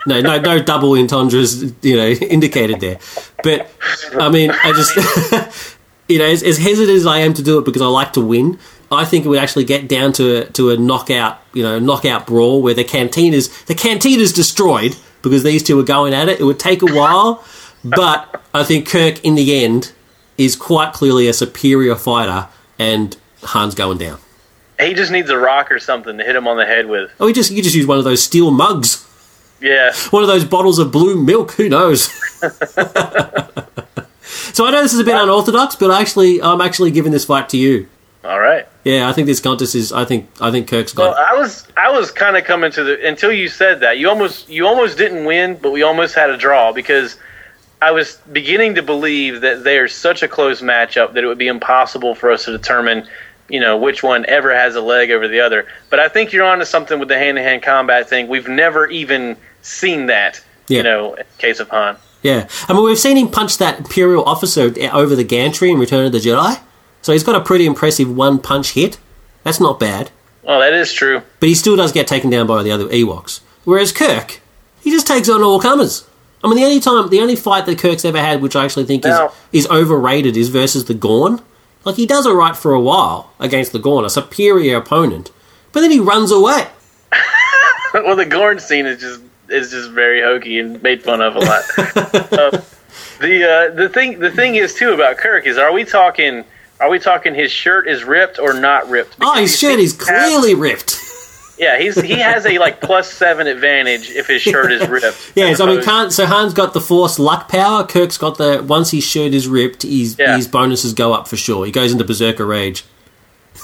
No, no, no double entendres, you know, indicated there. But I mean, I just, you know, as, as hesitant as I am to do it because I like to win, I think it would actually get down to to a knockout, you know, knockout brawl where the cantina's the cantina's destroyed because these two are going at it. It would take a while, but I think Kirk in the end is quite clearly a superior fighter, and Han's going down. he just needs a rock or something to hit him on the head with. Oh, you just you just use one of those steel mugs, Yeah, one of those bottles of blue milk. Who knows? so I know this is a bit unorthodox, but actually, I'm actually giving this fight to you. all right. Yeah, I think this contest is. I think I think Kirk's got. Well, I was I was kind of coming to the until you said that you almost you almost didn't win, but we almost had a draw because I was beginning to believe that they are such a close matchup that it would be impossible for us to determine, you know, which one ever has a leg over the other. But I think you're onto something with the hand-to-hand combat thing. We've never even seen that, Yeah. you know, in case of Han. Yeah, I mean we've seen him punch that Imperial officer over the gantry in Return of the Jedi, so he's got a pretty impressive one punch hit. That's not bad, Well, that is true. but he still does get taken down by the other Ewoks. Whereas Kirk, he just takes on all comers. I mean, the only time, the only fight that Kirk's ever had, which I actually think is is overrated, is versus the Gorn. Like he does alright for a while against the Gorn, a superior opponent, but then he runs away. well, the Gorn scene is just is just very hokey and made fun of a lot. uh, the uh, the thing the thing is too about Kirk is are we talking are we talking his shirt is ripped or not ripped? Oh, Because his shirt is clearly ripped. yeah, he's he has a like plus seven advantage if his shirt is ripped. Yeah, so I mean, can't, so Han's got the force luck power. Kirk's got the once his shirt is ripped, his Yeah. his bonuses go up for sure. He goes into berserker rage.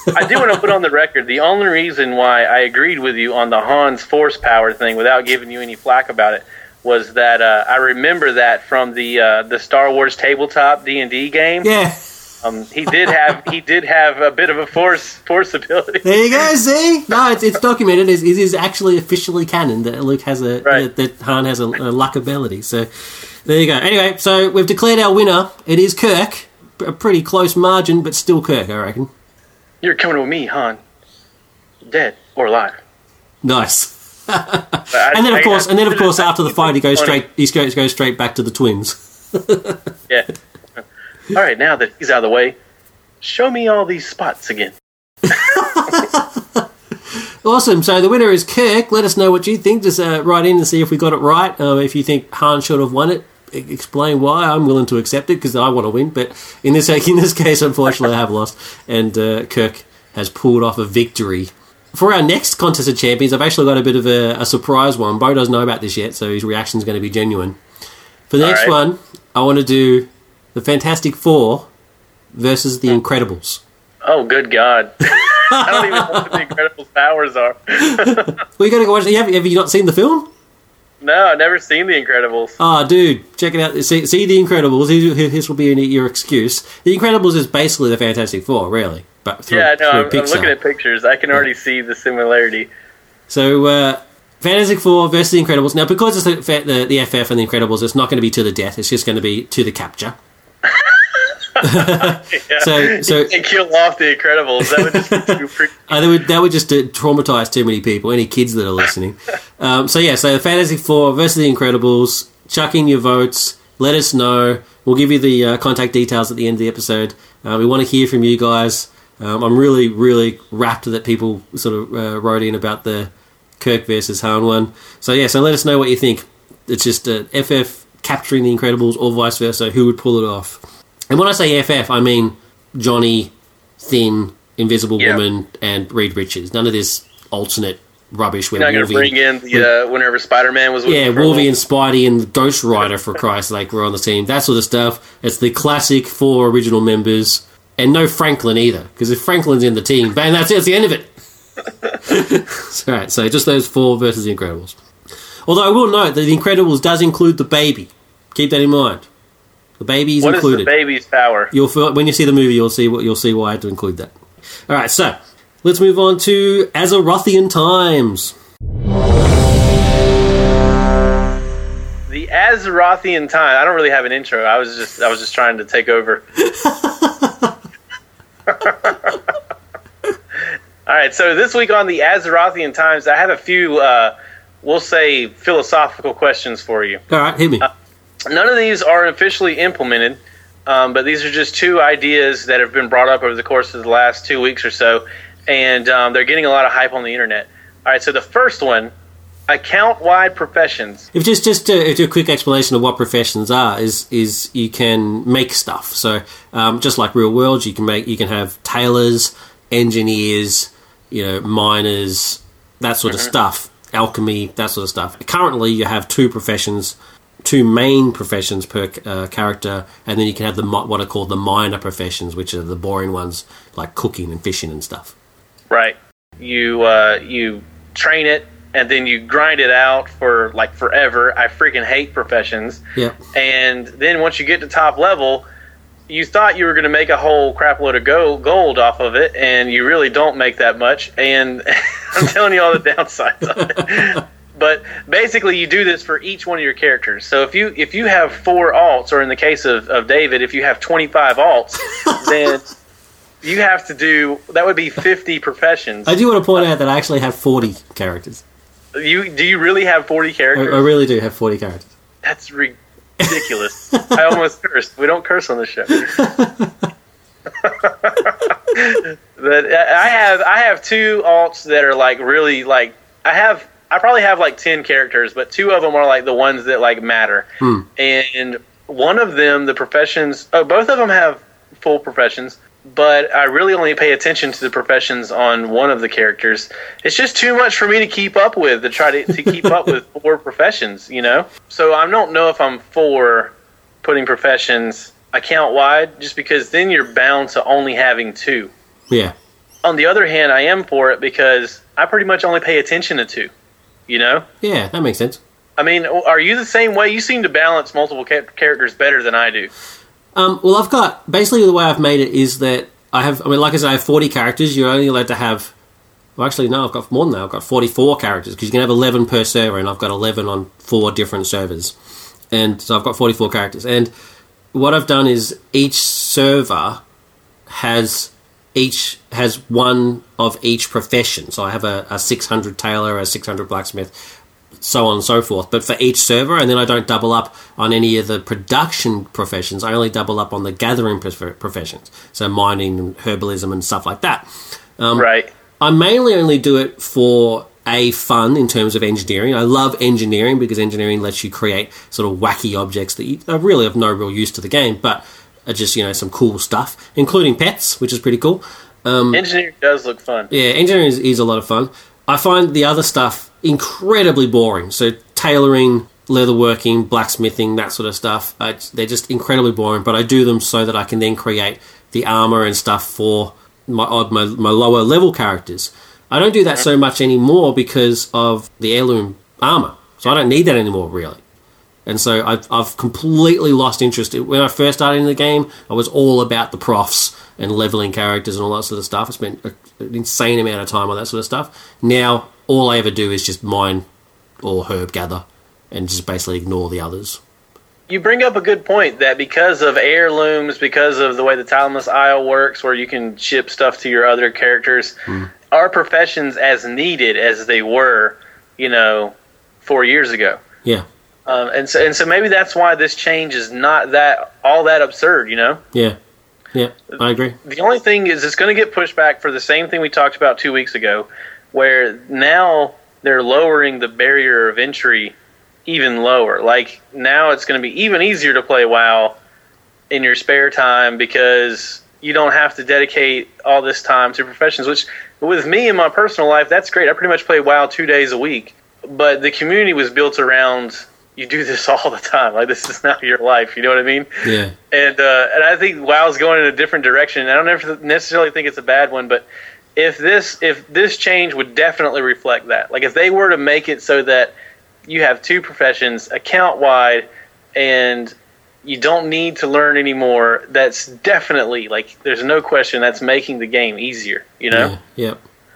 I do want to put on the record the only reason why I agreed with you on the Han's force power thing without giving you any flack about it was that uh, I remember that from the uh, the Star Wars tabletop D and D game. Yeah, Um, he did have he did have a bit of a force force ability. there you go. See, no, it's, it's documented. It is, actually officially canon that Luke has a Right. that, Han has a, a luck ability. So there you go. Anyway, so we've declared our winner. It is Kirk. A pretty close margin, but still Kirk, I reckon. You're coming with me, Han. Dead or alive. Nice. And then of course, and then of course, after the fight, he goes straight. He goes straight back to the twins. Yeah. All right, now that he's out of the way, show me all these spots again. Awesome. So the winner is Kirk. Let us know what you think. Just uh, write in and see if we got it right. Um, if you think Han should have won it, explain why. I'm willing to accept it because I want to win. But in this in this case, unfortunately, I have lost, and uh, Kirk has pulled off a victory. For our next contest of champions, I've actually got a bit of a, a surprise one. Bo doesn't know about this yet, so his reaction is going to be genuine. For the All next right. one, I want to do the Fantastic Four versus the Incredibles. Oh, good God. I don't even know what the Incredibles' powers are. Well, you got to go watch. Have, have you not seen the film? No, I've never seen The Incredibles. Oh, dude, check it out. See, see The Incredibles. This will be your excuse. The Incredibles is basically the Fantastic Four, really. but through, Yeah, no, I'm, I'm looking at pictures. I can already see the similarity. So, uh, Fantastic Four versus the Incredibles. Now, because it's the, the, the FF and the Incredibles, it's not going to be to the death. It's just going to be to the capture. Yeah. So- so- kill off the Incredibles. That would just be too freaking Uh, that would that would just uh, traumatize too many people. Any kids that are listening. um, so yeah, so the Fantastic Four versus the Incredibles. Chuck in your votes. Let us know. We'll give you the uh, contact details at the end of the episode. Uh, we want to hear from you guys. Um, I'm really, really rapt that people sort of uh, wrote in about the Kirk versus Han one. So yeah, so let us know what you think. It's just uh, FF capturing the Incredibles or vice versa. Who would pull it off? And when I say FF, I mean Johnny, Thing, Invisible Yeah. Woman, and Reed Richards. None of this alternate rubbish where You're not going to bring in the uh, whenever Spider Man was yeah, the Wolverine and Spidey and Ghost Rider for Christ's sake were on the team. That sort of stuff. It's the classic four original members, and no Franklin either. Because if Franklin's in the team, bang, that's it. That's the end of it. All right, so just those four versus the Incredibles. Although I will note that the Incredibles does include the baby. Keep that in mind. The baby is What is included. the baby's power? You'll feel, when you see the movie, you'll see what you'll see why I had to include that. All right, so let's move on to Azerothian times. The Azerothian time. I don't really have an intro. I was just I was just trying to take over. All right, so this week on the Azerothian times, I have a few, uh, we'll say, philosophical questions for you. All right, hit me. None of these are officially implemented, um, but these are just two ideas that have been brought up over the course of the last two weeks or so, and um, they're getting a lot of hype on the internet. All right, so the first one account-wide professions. If just just to do a quick explanation of what professions are is is you can make stuff. So um, just like real world, you can make you can have tailors, engineers, you know, miners, that sort of stuff, alchemy, that sort of stuff. Currently, you have two professions, two main professions per uh, character, and then you can have the what are called the minor professions, which are the boring ones like cooking and fishing and stuff. Right. You uh, you train it and then you grind it out for like forever. I freaking hate professions. Yep. And then once you get to top level, you thought you were going to make a whole crap load of go- gold off of it, and you really don't make that much. And I'm telling you all the downsides of it. But basically, you do this for each one of your characters. So if you if you have four alts, or in the case of, of David, if you have 25 alts, then you have to do that would be 50 professions. I do want to point out that I actually have forty characters. You do you really have 40 characters? I really do have forty characters. That's ridiculous. I almost cursed. We don't curse on the show. but uh, I have I have two alts that are like really like I have I probably have like ten characters, but two of them are like the ones that like matter. Hmm. And one of them, the professions, oh, both of them have full professions, but I really only pay attention to the professions on one of the characters. It's just too much for me to keep up with to try to, to keep up with four professions, you know? So I don't know if I'm for putting professions account wide, just because then you're bound to only having two. Yeah. On the other hand, I am for it because I pretty much only pay attention to two, you know? Yeah, that makes sense. I mean, are you the same way? You seem to balance multiple ca- characters better than I do. Um, well, I've got basically the way I've made it is that I have. I mean, like I said, I have forty characters. You're only allowed to have. Well, actually, no, I've got more than that. I've got forty-four characters because you can have eleven per server, and I've got eleven on four different servers, and so I've got forty-four characters. And what I've done is each server has each has one of each profession. So I have a, a six hundred tailor, a six hundred blacksmith, so on and so forth. But for each server, and then I don't double up on any of the production professions. I only double up on the gathering professions, so mining and herbalism and stuff like that. Um, right. I mainly only do it for a fun in terms of engineering. I love engineering because engineering lets you create sort of wacky objects that you, are really of no real use to the game, but are just you know some cool stuff, including pets, which is pretty cool. Engineering does look fun. Yeah, engineering is, is a lot of fun. I find the other stuff incredibly boring. So tailoring, leatherworking, blacksmithing, that sort of stuff, uh, they're just incredibly boring. But I do them so that I can then create the armor and stuff for my my, my lower level characters. I don't do that so much anymore because of the heirloom armor. So I don't need that anymore, really. And so I've, I've completely lost interest. When I first started in the game, I was all about the profs and leveling characters and all that sort of stuff. I spent an insane amount of time on that sort of stuff. Now, all I ever do is just mine or herb gather and just basically ignore the others. You bring up a good point that because of heirlooms, because of the way the Timeless Isle works, where you can ship stuff to your other characters, hmm. our professions as needed as they were, you know, four years ago. Yeah, Um, and so and so maybe that's why this change is not that all that absurd, you know. yeah, yeah, I agree. The only thing is it's going to get pushed back for the same thing we talked about two weeks ago, where now they're lowering the barrier of entry even lower. Like now it's going to be even easier to play WoW in your spare time because you don't have to dedicate all this time to professions. Which with me in my personal life, that's great. I pretty much play WoW two days a week, but the community was built around you do this all the time. Like this is not your life. You know what I mean? Yeah, and uh, and I think WoW's going in a different direction. I don't necessarily think it's a bad one, but if this if this change would definitely reflect that, like if they were to make it so that you have two professions account wide, and you don't need to learn anymore, that's definitely like there's no question that's making the game easier. You know. yeah, yeah.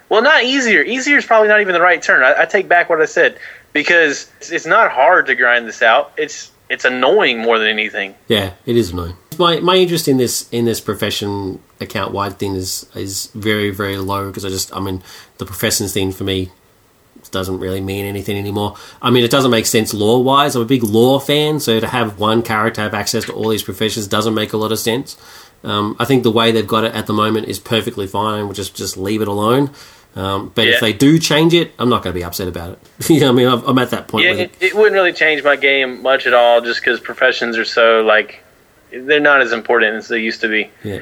Well, not easier. Easier is probably not even the right term. I, I take back what I said because it's, not hard to grind this out. It's it's annoying more than anything. Yeah, it is annoying. My my interest in this in this profession account wide thing is is very very low because I just I mean the professions thing for me doesn't really mean anything anymore. I mean it doesn't make sense lore wise. I'm a big lore fan, so to have one character have access to all these professions doesn't make a lot of sense. Um, I think the way they've got it at the moment is perfectly fine. We'll just just leave it alone. Um, but Yeah. if they do change it, I'm not going to be upset about it. you know, I mean, I'm I'm at that point Yeah, it, it. wouldn't really change my game much at all, just because professions are so like they're not as important as they used to be. Yeah.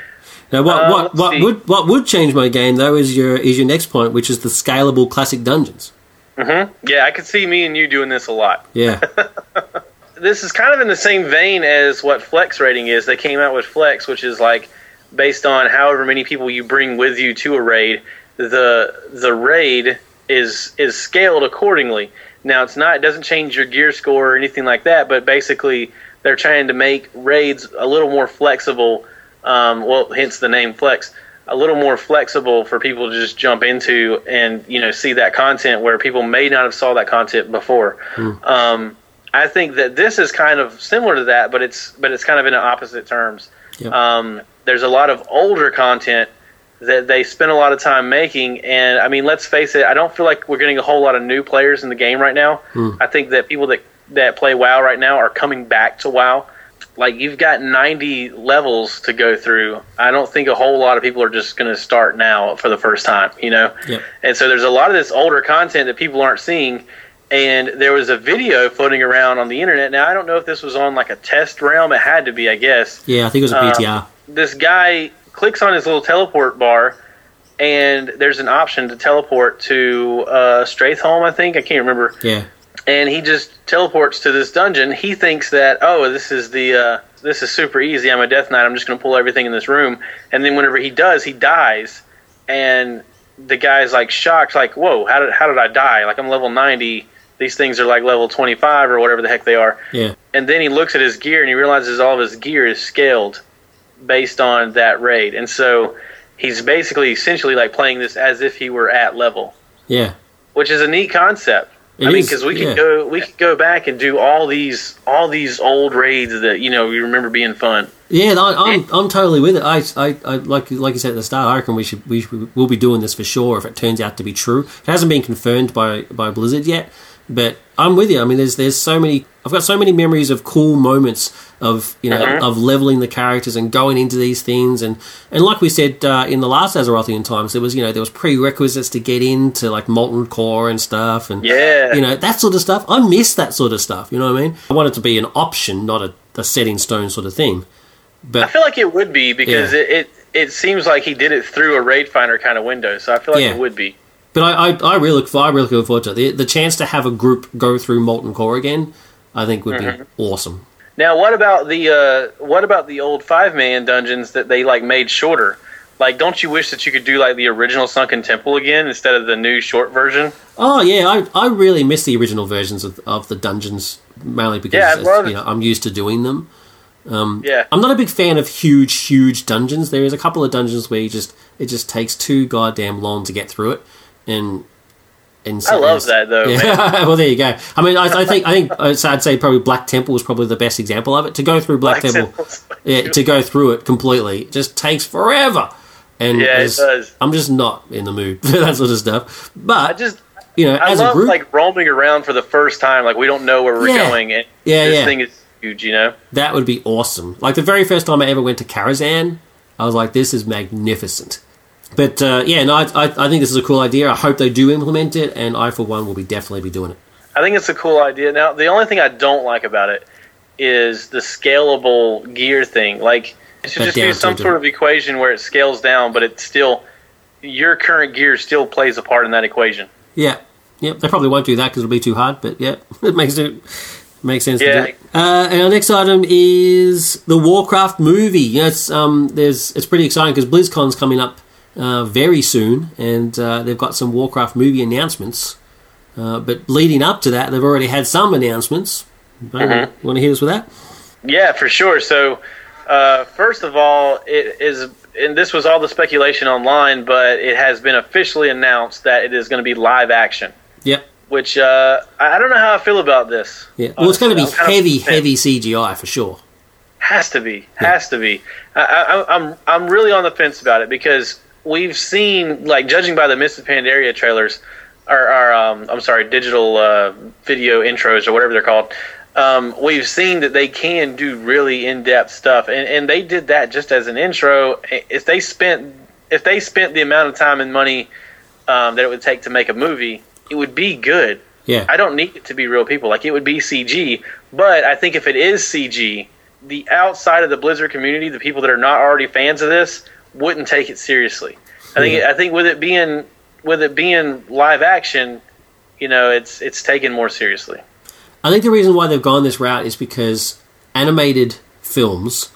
Now, what Uh, what what see. would what would change my game though is your is your next point, which is the scalable classic dungeons. Hmm. Yeah, I could see me and you doing this a lot. Yeah, This is kind of in the same vein as what Flex raiding is. They came out with Flex, which is like based on however many people you bring with you to a raid. The the raid is is scaled accordingly. Now it's not it doesn't change your gear score or anything like that, but basically they're trying to make raids a little more flexible. Um, well, hence the name Flex. A little more flexible for people to just jump into and you know see that content where people may not have saw that content before. Um, I think that this is kind of similar to that, but it's but it's kind of in opposite terms. Yep. Um, there's a lot of older content that they spend a lot of time making, and I mean, let's face it, I don't feel like we're getting a whole lot of new players in the game right now. Hmm. I think that people that that play WoW right now are coming back to WoW. Like you've got 90 levels to go through. I don't think a whole lot of people are just going to start now for the first time, you know. Yep. And so there's a lot of this older content that people aren't seeing. And there was a video floating around on the internet. Now I don't know if this was on like a test realm. It had to be, I guess. yeah. I think it was a um, PTR. This guy clicks on his little teleport bar, and there's an option to teleport to uh, Stratholme. I think I can't remember yeah, and he just teleports to this dungeon. He thinks that oh, this is the uh, this is super easy. I'm a Death Knight. I'm just going to pull everything in this room. And then whenever he does, he dies, and the guy's like shocked, like whoa, how did how did I die? Like I'm level 90. These things are like level 25 or whatever the heck they are. yeah, And then he looks at his gear and he realizes all of his gear is scaled based on that raid. And so he's basically essentially like playing this as if he were at level yeah. which is a neat concept. It I mean, because we yeah. could go we could go back and do all these all these old raids that you know you remember being fun. Yeah, I, I'm I'm totally with it. I, I, I like like you said at the start. I reckon we should we should, we'll be doing this for sure if it turns out to be true. It hasn't been confirmed by by Blizzard yet, but I'm with you. I mean, there's there's so many. I've got so many memories of cool moments of you know of leveling the characters and going into these things and and like we said uh, in the last Azerothian times, there was you know there was prerequisites to get into like molten core and stuff and Yeah. you know that sort of stuff. I miss that sort of stuff. You know what I mean? I want it to be an option, not a, a set in stone sort of thing. But I feel like it would be because Yeah. it, it it seems like he did it through a raid finder kind of window. So I feel like Yeah. it would be. But I, I, I really look, I really look forward to it. The, the chance to have a group go through Molten Core again, I think would Mm-hmm. be awesome. Now, what about the uh, what about the old five man dungeons that they like made shorter? Like, don't you wish that you could do like the original Sunken Temple again instead of the new short version? Oh yeah, I, I really miss the original versions of, of the dungeons mainly because Yeah, I'd it's, love you know, I'm used to doing them. yeah. I'm not a big fan of huge, huge dungeons. There is a couple of dungeons where you just it just takes too goddamn long to get through it, and in I love that though. Man. Yeah, well, there you go. I mean, I, I think I think uh, I'd say probably Black Temple was probably the best example of it. To go through Black, Black Temple, yeah, to go through it completely it just takes forever. And Yeah, it does. I'm just not in the mood for that sort of stuff. But I just you know, I as love a group, like roaming around for the first time. Like we don't know where we're Yeah. going, and Yeah, this yeah. thing is huge. You know. that would be awesome. Like the very first time I ever went to Karazhan, I was like, "This is magnificent." But uh, yeah, no, I, I, I think this is a cool idea. I hope they do implement it, and I, for one, will be definitely be doing it. I think it's a cool idea. Now, the only thing I don't like about it is the scalable gear thing. Like, it should That just be some sort of equation where it scales down, but it still your current gear still plays a part in that equation. Yeah, yep. They probably won't do that because it'll be too hard. But yeah, it makes it makes sense to Yeah. Uh, and our next item is the Warcraft movie. Yeah, it's um, there's it's pretty exciting because BlizzCon's coming up uh, very soon, and uh, they've got some Warcraft movie announcements. Uh, but leading up to that, they've already had some announcements. Mm-hmm. Want to hit us with that? Yeah, for sure. So, uh, first of all, it is, and this was all the speculation online, but it has been officially announced that it is going to be live action. Yep. Which uh, I don't know how I feel about this. Yeah. Well, it's going to be kind of heavy, heavy CGI for sure. Has to be. Has to be. I, I, I'm I'm really on the fence about it because we've seen, like, judging by the of Pandaria trailers, or, or um, I'm sorry, digital uh, video intros or whatever they're called. Um, we've seen that they can do really in-depth stuff, and, and they did that just as an intro. If they spent if they spent the amount of time and money um, that it would take to make a movie, it would be good. Yeah. I don't need it to be real people. Like it would be CG, but I think if it is CG, the outside of the Blizzard community, the people that are not already fans of this, wouldn't take it seriously. I think Yeah. I think with it being with it being live action, you know, it's it's taken more seriously. I think the reason why they've gone this route is because animated films,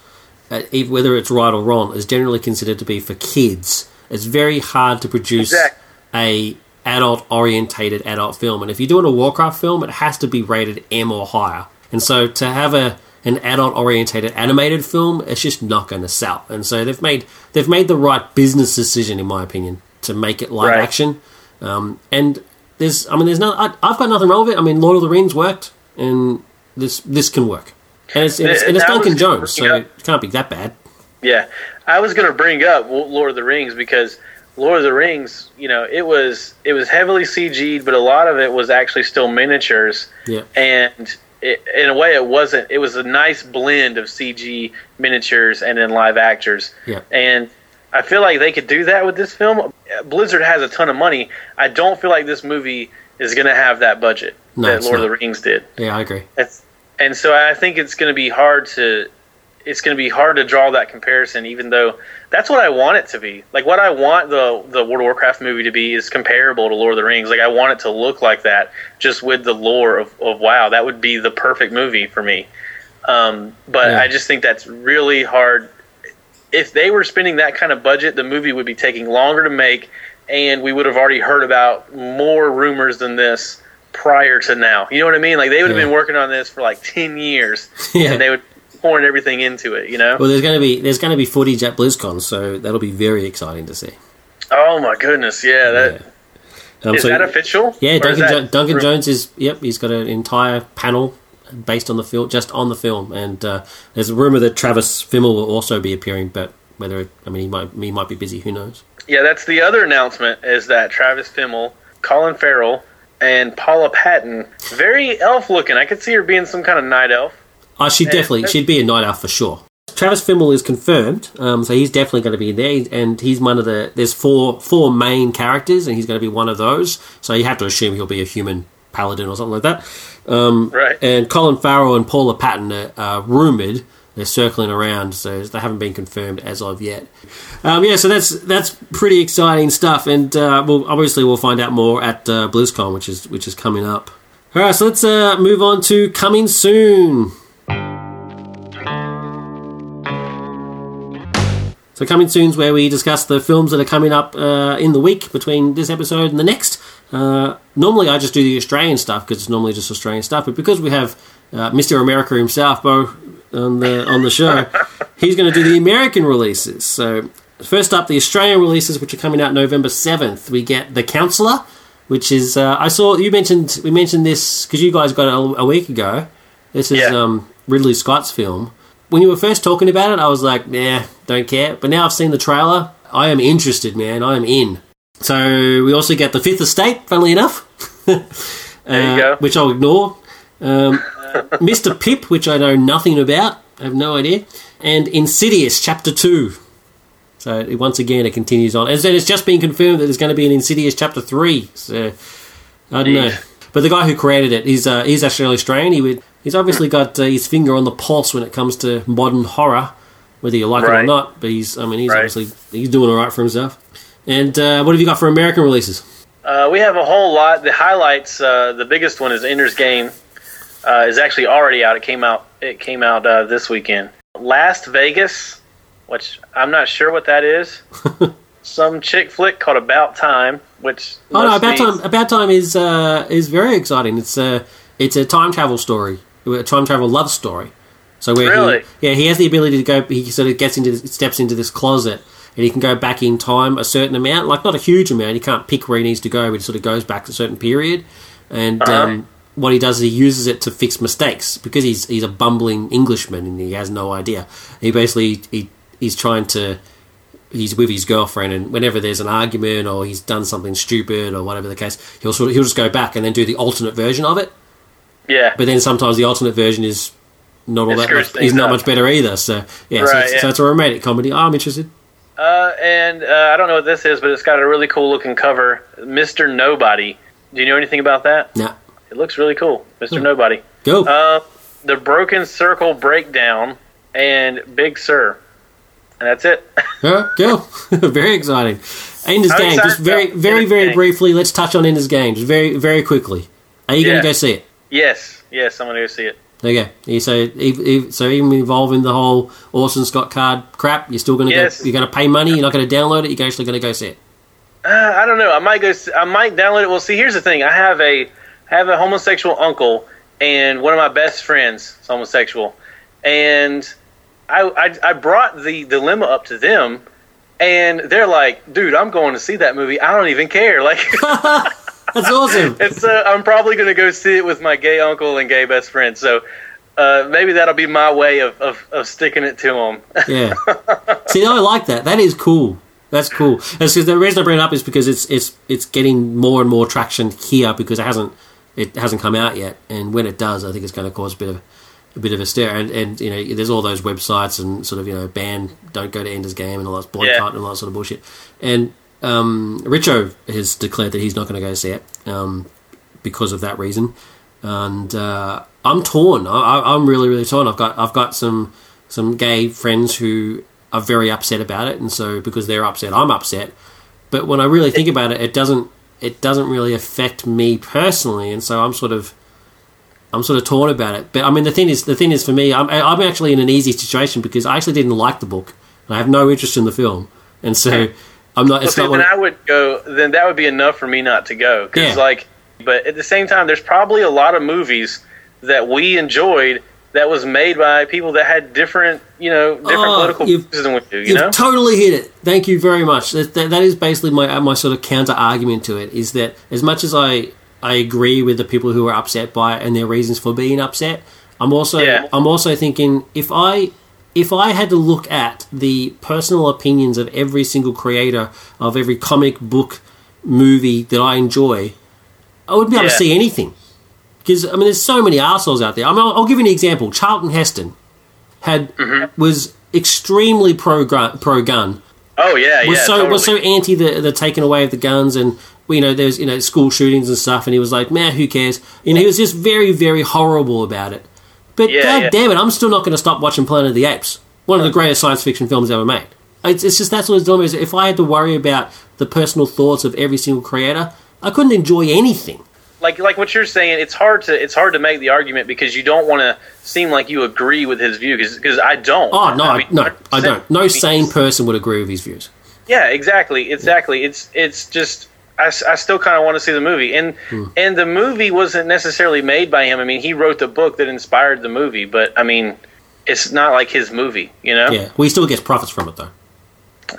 uh, whether it's right or wrong, is generally considered to be for kids. It's very hard to produce Exact- a adult orientated adult film, and if you're doing a Warcraft film, it has to be rated M or higher. And so to have a an adult orientated animated film, it's just not going to sell. And so they've made they've made the right business decision, in my opinion, to make it live Right. action. Um, and there's, I mean, there's no, I, I've got nothing wrong with it. I mean, Lord of the Rings worked, and this this can work. And it's, and it's, and it's Duncan Jones, so yeah. it can't be that bad. Yeah, I was going to bring up Lord of the Rings because Lord of the Rings, you know, it was it was heavily CG'd, but a lot of it was actually still miniatures. Yeah. and it, in a way, it wasn't. It was a nice blend of CG miniatures and then live actors. Yeah. and I feel like they could do that with this film. Blizzard has a ton of money. I don't feel like this movie is going to have that budget No, that Lord not. of the Rings did. Yeah, I agree. It's, and so I think it's going to be hard to it's going to be hard to draw that comparison even though that's what I want it to be. Like what I want the the World of Warcraft movie to be is comparable to Lord of the Rings. Like I want it to look like that just with the lore of, of WoW. That would be the perfect movie for me. Um, but Yeah. I just think that's really hard if they were spending that kind of budget, the movie would be taking longer to make, and we would have already heard about more rumors than this prior to now. You know what I mean? Like they would have Yeah. been working on this for like ten years, Yeah. and they would pouring everything into it. You know? Well, there's going to be there's going to be footage at BlizzCon, so that'll be very exciting to see. Oh my goodness, yeah. That is Yeah. Um, so- that official? Yeah, is Duncan, jo- Duncan Jones is. Yep, he's got an entire panel based on the film, just on the film, and uh, there's a rumor that Travis Fimmel will also be appearing, but whether I mean he might he might be busy, who knows? Yeah, that's the other announcement is that Travis Fimmel, Colin Farrell, and Paula Patton, very elf looking. I could see her being some kind of night elf. Oh, she'd definitely she'd be a night elf for sure. Travis Fimmel is confirmed, um, so he's definitely going to be in there, and he's one of the. There's four four main characters, and he's going to be one of those. So you have to assume he'll be a human paladin or something like that. Um, Right. And Colin Farrell and Paula Patton are, are rumored. They're circling around, so they haven't been confirmed as of yet. Um, yeah, so that's that's pretty exciting stuff, and uh, we'll obviously we'll find out more at uh, BlizzCon, which is which is coming up. All right, so let's uh, move on to coming soon. So coming soon's where we discuss the films that are coming up uh, in the week between this episode and the next. Uh, normally, I just do the Australian stuff because it's normally just Australian stuff, but because we have uh, Mr. America himself, Bo, on the on the show, he's going to do the American releases. So first up, the Australian releases, which are coming out November seventh. We get The Counselor, which is uh, I saw you mentioned we mentioned this because you guys got it a, a week ago. This is Yeah. um, Ridley Scott's film. When you were first talking about it, I was like, nah, don't care. But now I've seen the trailer. I am interested, man. I am in. So we also get the Fifth Estate, funnily enough. Go. Which I'll ignore. Um, Mr. Pip, which I know nothing about. I have no idea. And Insidious, Chapter 2. So it- once again, it continues on. And then it's just been confirmed that there's going to be an Insidious Chapter 3. So I don't know. But the guy who created it, he's, uh, he's actually Australian. He would, he's obviously got uh, his finger on the pulse when it comes to modern horror, whether you like it or not. But he's, I mean, he's Right. obviously he's doing all right for himself. And uh, what have you got for American releases? Uh, we have a whole lot. The highlights. Uh, the biggest one is Ender's Game. Uh, is actually already out. It came out. It came out uh, this weekend. Last Vegas, which I'm not sure what that is. Some chick flick called About Time, which Oh no, About be- Time. About Time is uh, is very exciting. It's a it's a time travel story, a time travel love story. So where Really? he, yeah, he has the ability to go. He sort of gets into this, steps into this closet, and he can go back in time a certain amount, like not a huge amount. He can't pick where he needs to go, but he sort of goes back to a certain period. And Uh-huh. um, what he does is he uses it to fix mistakes because he's he's a bumbling Englishman and he has no idea. He basically he he's trying to he's with his girlfriend, and whenever there's an argument or he's done something stupid or whatever the case, he'll sort of, he'll just go back and then do the alternate version of it. Yeah. But then sometimes the alternate version is not all that much, is not up. much better either. So yeah, so, it's, yeah. so it's a romantic comedy. Oh, I'm interested. Uh, and uh, I don't know what this is, but it's got a really cool looking cover. Mister Nobody. Do you know anything about that? Now It looks really cool. Mister Nobody. go. Uh, the Broken Circle Breakdown and Big Sur. And that's it. Go, go. very exciting. Ender's I'm Game. Just very, about very, very briefly. Let's touch on Ender's Game. Just very, very quickly. Are you going to go see it? Yes, yes, I'm gonna go see it. Okay. You so so even involving the whole Orson Scott card crap, you're still going to Yes. go. You're going to pay money. You're not going to download it. You're actually going to go see it. Uh, I don't know. I might go. I might download it. Well, see, here's the thing. I have a I have a homosexual uncle, and one of my best friends is homosexual, and I I, I brought the dilemma up to them, and they're like, "Dude, I'm going to see that movie. I don't even care." Like, That's awesome. it's uh, I'm probably going to go see it with my gay uncle and gay best friend. So. Uh, maybe that'll be my way of, of, of sticking it to him. Yeah. See, I like that. That is cool. That's cool. That's 'cause the reason I bring it up is because it's it's it's getting more and more traction here because it hasn't it hasn't come out yet, and when it does, I think it's going to cause a bit of a bit of a stir. And and you know, there's all those websites and sort of you know ban don't go to Ender's Game and all that boycott Yeah. and all that sort of bullshit. And um, Richo has declared that he's not going to go see it um, because of that reason. And uh, I'm torn. I, I'm really really torn. I've got I've got some some gay friends who are very upset about it, and so because they're upset, I'm upset. But when I really think about it, it doesn't it doesn't really affect me personally, and so I'm sort of I'm sort of torn about it. But I mean, the thing is, the thing is for me, I'm I'm actually in an easy situation because I actually didn't like the book, and I have no interest in the film, and so I'm not. Well, It's see, not. then I would go. Then that would be enough for me not to go. Because Yeah. like, but at the same time, there's probably a lot of movies that we enjoyed that was made by people that had different, you know, different Oh, political views than we do. You You've know, totally hit it. Thank you very much. That, that, that is basically my my sort of counter argument to it. Is that as much as I I agree with the people who are upset by it and their reasons for being upset, I'm also Yeah. I'm also thinking if I if I had to look at the personal opinions of every single creator of every comic book movie that I enjoy, I wouldn't be able to see anything. Because I mean, there's so many assholes out there. I mean, I'll, I'll give you an example. Charlton Heston had Mm-hmm. was extremely pro pro gun. oh yeah, Was yeah, so totally. was so anti the the taking away of the guns and you know there's you know school shootings and stuff. And he was like, man, who cares? You know, he was just very very horrible about it. But Yeah, god yeah. damn it, I'm still not going to stop watching Planet of the Apes, one of the greatest science fiction films ever made. It's, it's just that's what it's is. If I had to worry about the personal thoughts of every single creator, I couldn't enjoy anything. like like what you're saying. It's hard to it's hard to make the argument because you don't want to seem like you agree with his view. Because I don't. Oh no, I I mean, no, I don't. No sane person would agree with his views. Yeah, exactly, exactly. It's it's just I, I still kind of want to see the movie. And Hmm. and the movie wasn't necessarily made by him. I mean, he wrote the book that inspired the movie, but I mean, it's not like his movie, you know? Yeah, well, he still gets profits from it though.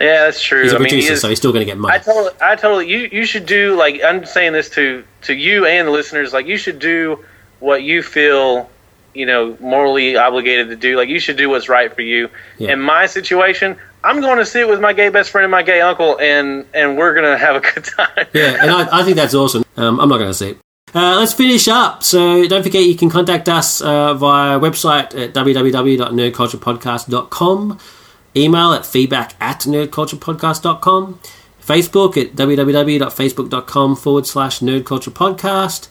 Yeah, that's true. He's a I mean, he producer, is- so he's still going to get money. I totally, I totally. You, you should do like I'm saying this to to you and the listeners. Like you should do what you feel, you know, morally obligated to do. Like you should do what's right for you. Yeah. In my situation, I'm going to sit with my gay best friend and my gay uncle, and and we're gonna have a good time. Yeah, and I, I think that's awesome. Um, I'm not going to see it. Uh, let's finish up. So don't forget you can contact us uh, via website at www.nerdculturepodcast.com, email at feedback at nerdculturepodcast.com, Facebook at www.facebook.com forward slash nerdculturepodcast,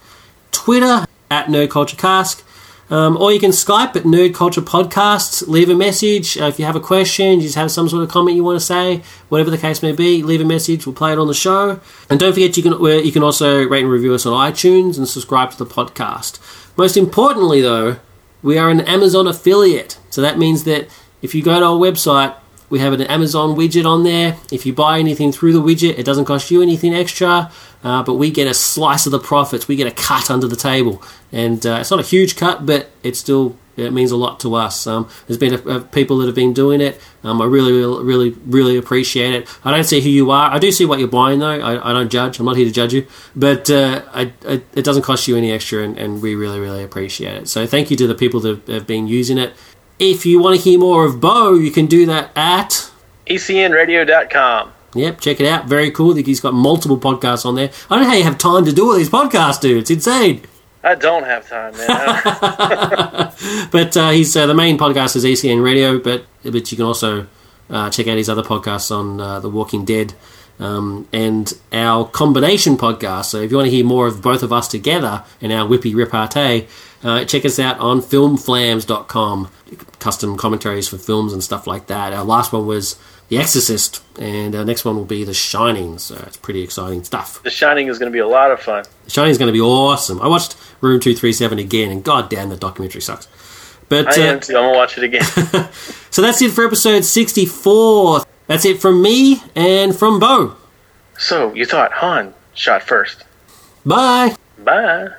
Twitter at nerdculturecast, um, or you can Skype at Nerd Culture Podcasts. Leave a message uh, if you have a question, you just have some sort of comment you want to say, whatever the case may be. Leave a message. We'll play it on the show. And don't forget you can uh, you can also rate and review us on iTunes and subscribe to the podcast. Most importantly, though, we are an Amazon affiliate, so that means that if you go to our website, we have an Amazon widget on there. If you buy anything through the widget, it doesn't cost you anything extra, uh, but we get a slice of the profits. We get a cut under the table, and uh, it's not a huge cut, but it still it means a lot to us. Um, there's been a, a people that have been doing it. Um, I really, really, really, appreciate it. I don't see who you are. I do see what you're buying, though. I, I don't judge. I'm not here to judge you, but uh, I, I, it doesn't cost you any extra, and, and we really, really appreciate it. So thank you to the people that have been using it. If you want to hear more of Bo, you can do that at ECNRadio.com. Yep, check it out. Very cool. He's got multiple podcasts on there. I don't know how you have time to do all these podcasts, dude. It's insane. I don't have time, man. But uh, he's uh, the main podcast is ECN Radio, but but you can also uh, check out his other podcasts on uh, The Walking Dead um, and our combination podcast. So if you want to hear more of both of us together and our whippy repartee, uh, check us out on filmflams.com. Custom commentaries for films and stuff like that. Our last one was The Exorcist, and our next one will be The Shining. So it's pretty exciting stuff. the Shining is going to be a lot of fun. The Shining is going to be awesome. I watched Room 237 again, and god damn, the documentary sucks. But I uh, am too. I'm gonna watch it again. so that's it for episode 64. That's it from me and from Bo. so you thought Han shot first? Bye. Bye.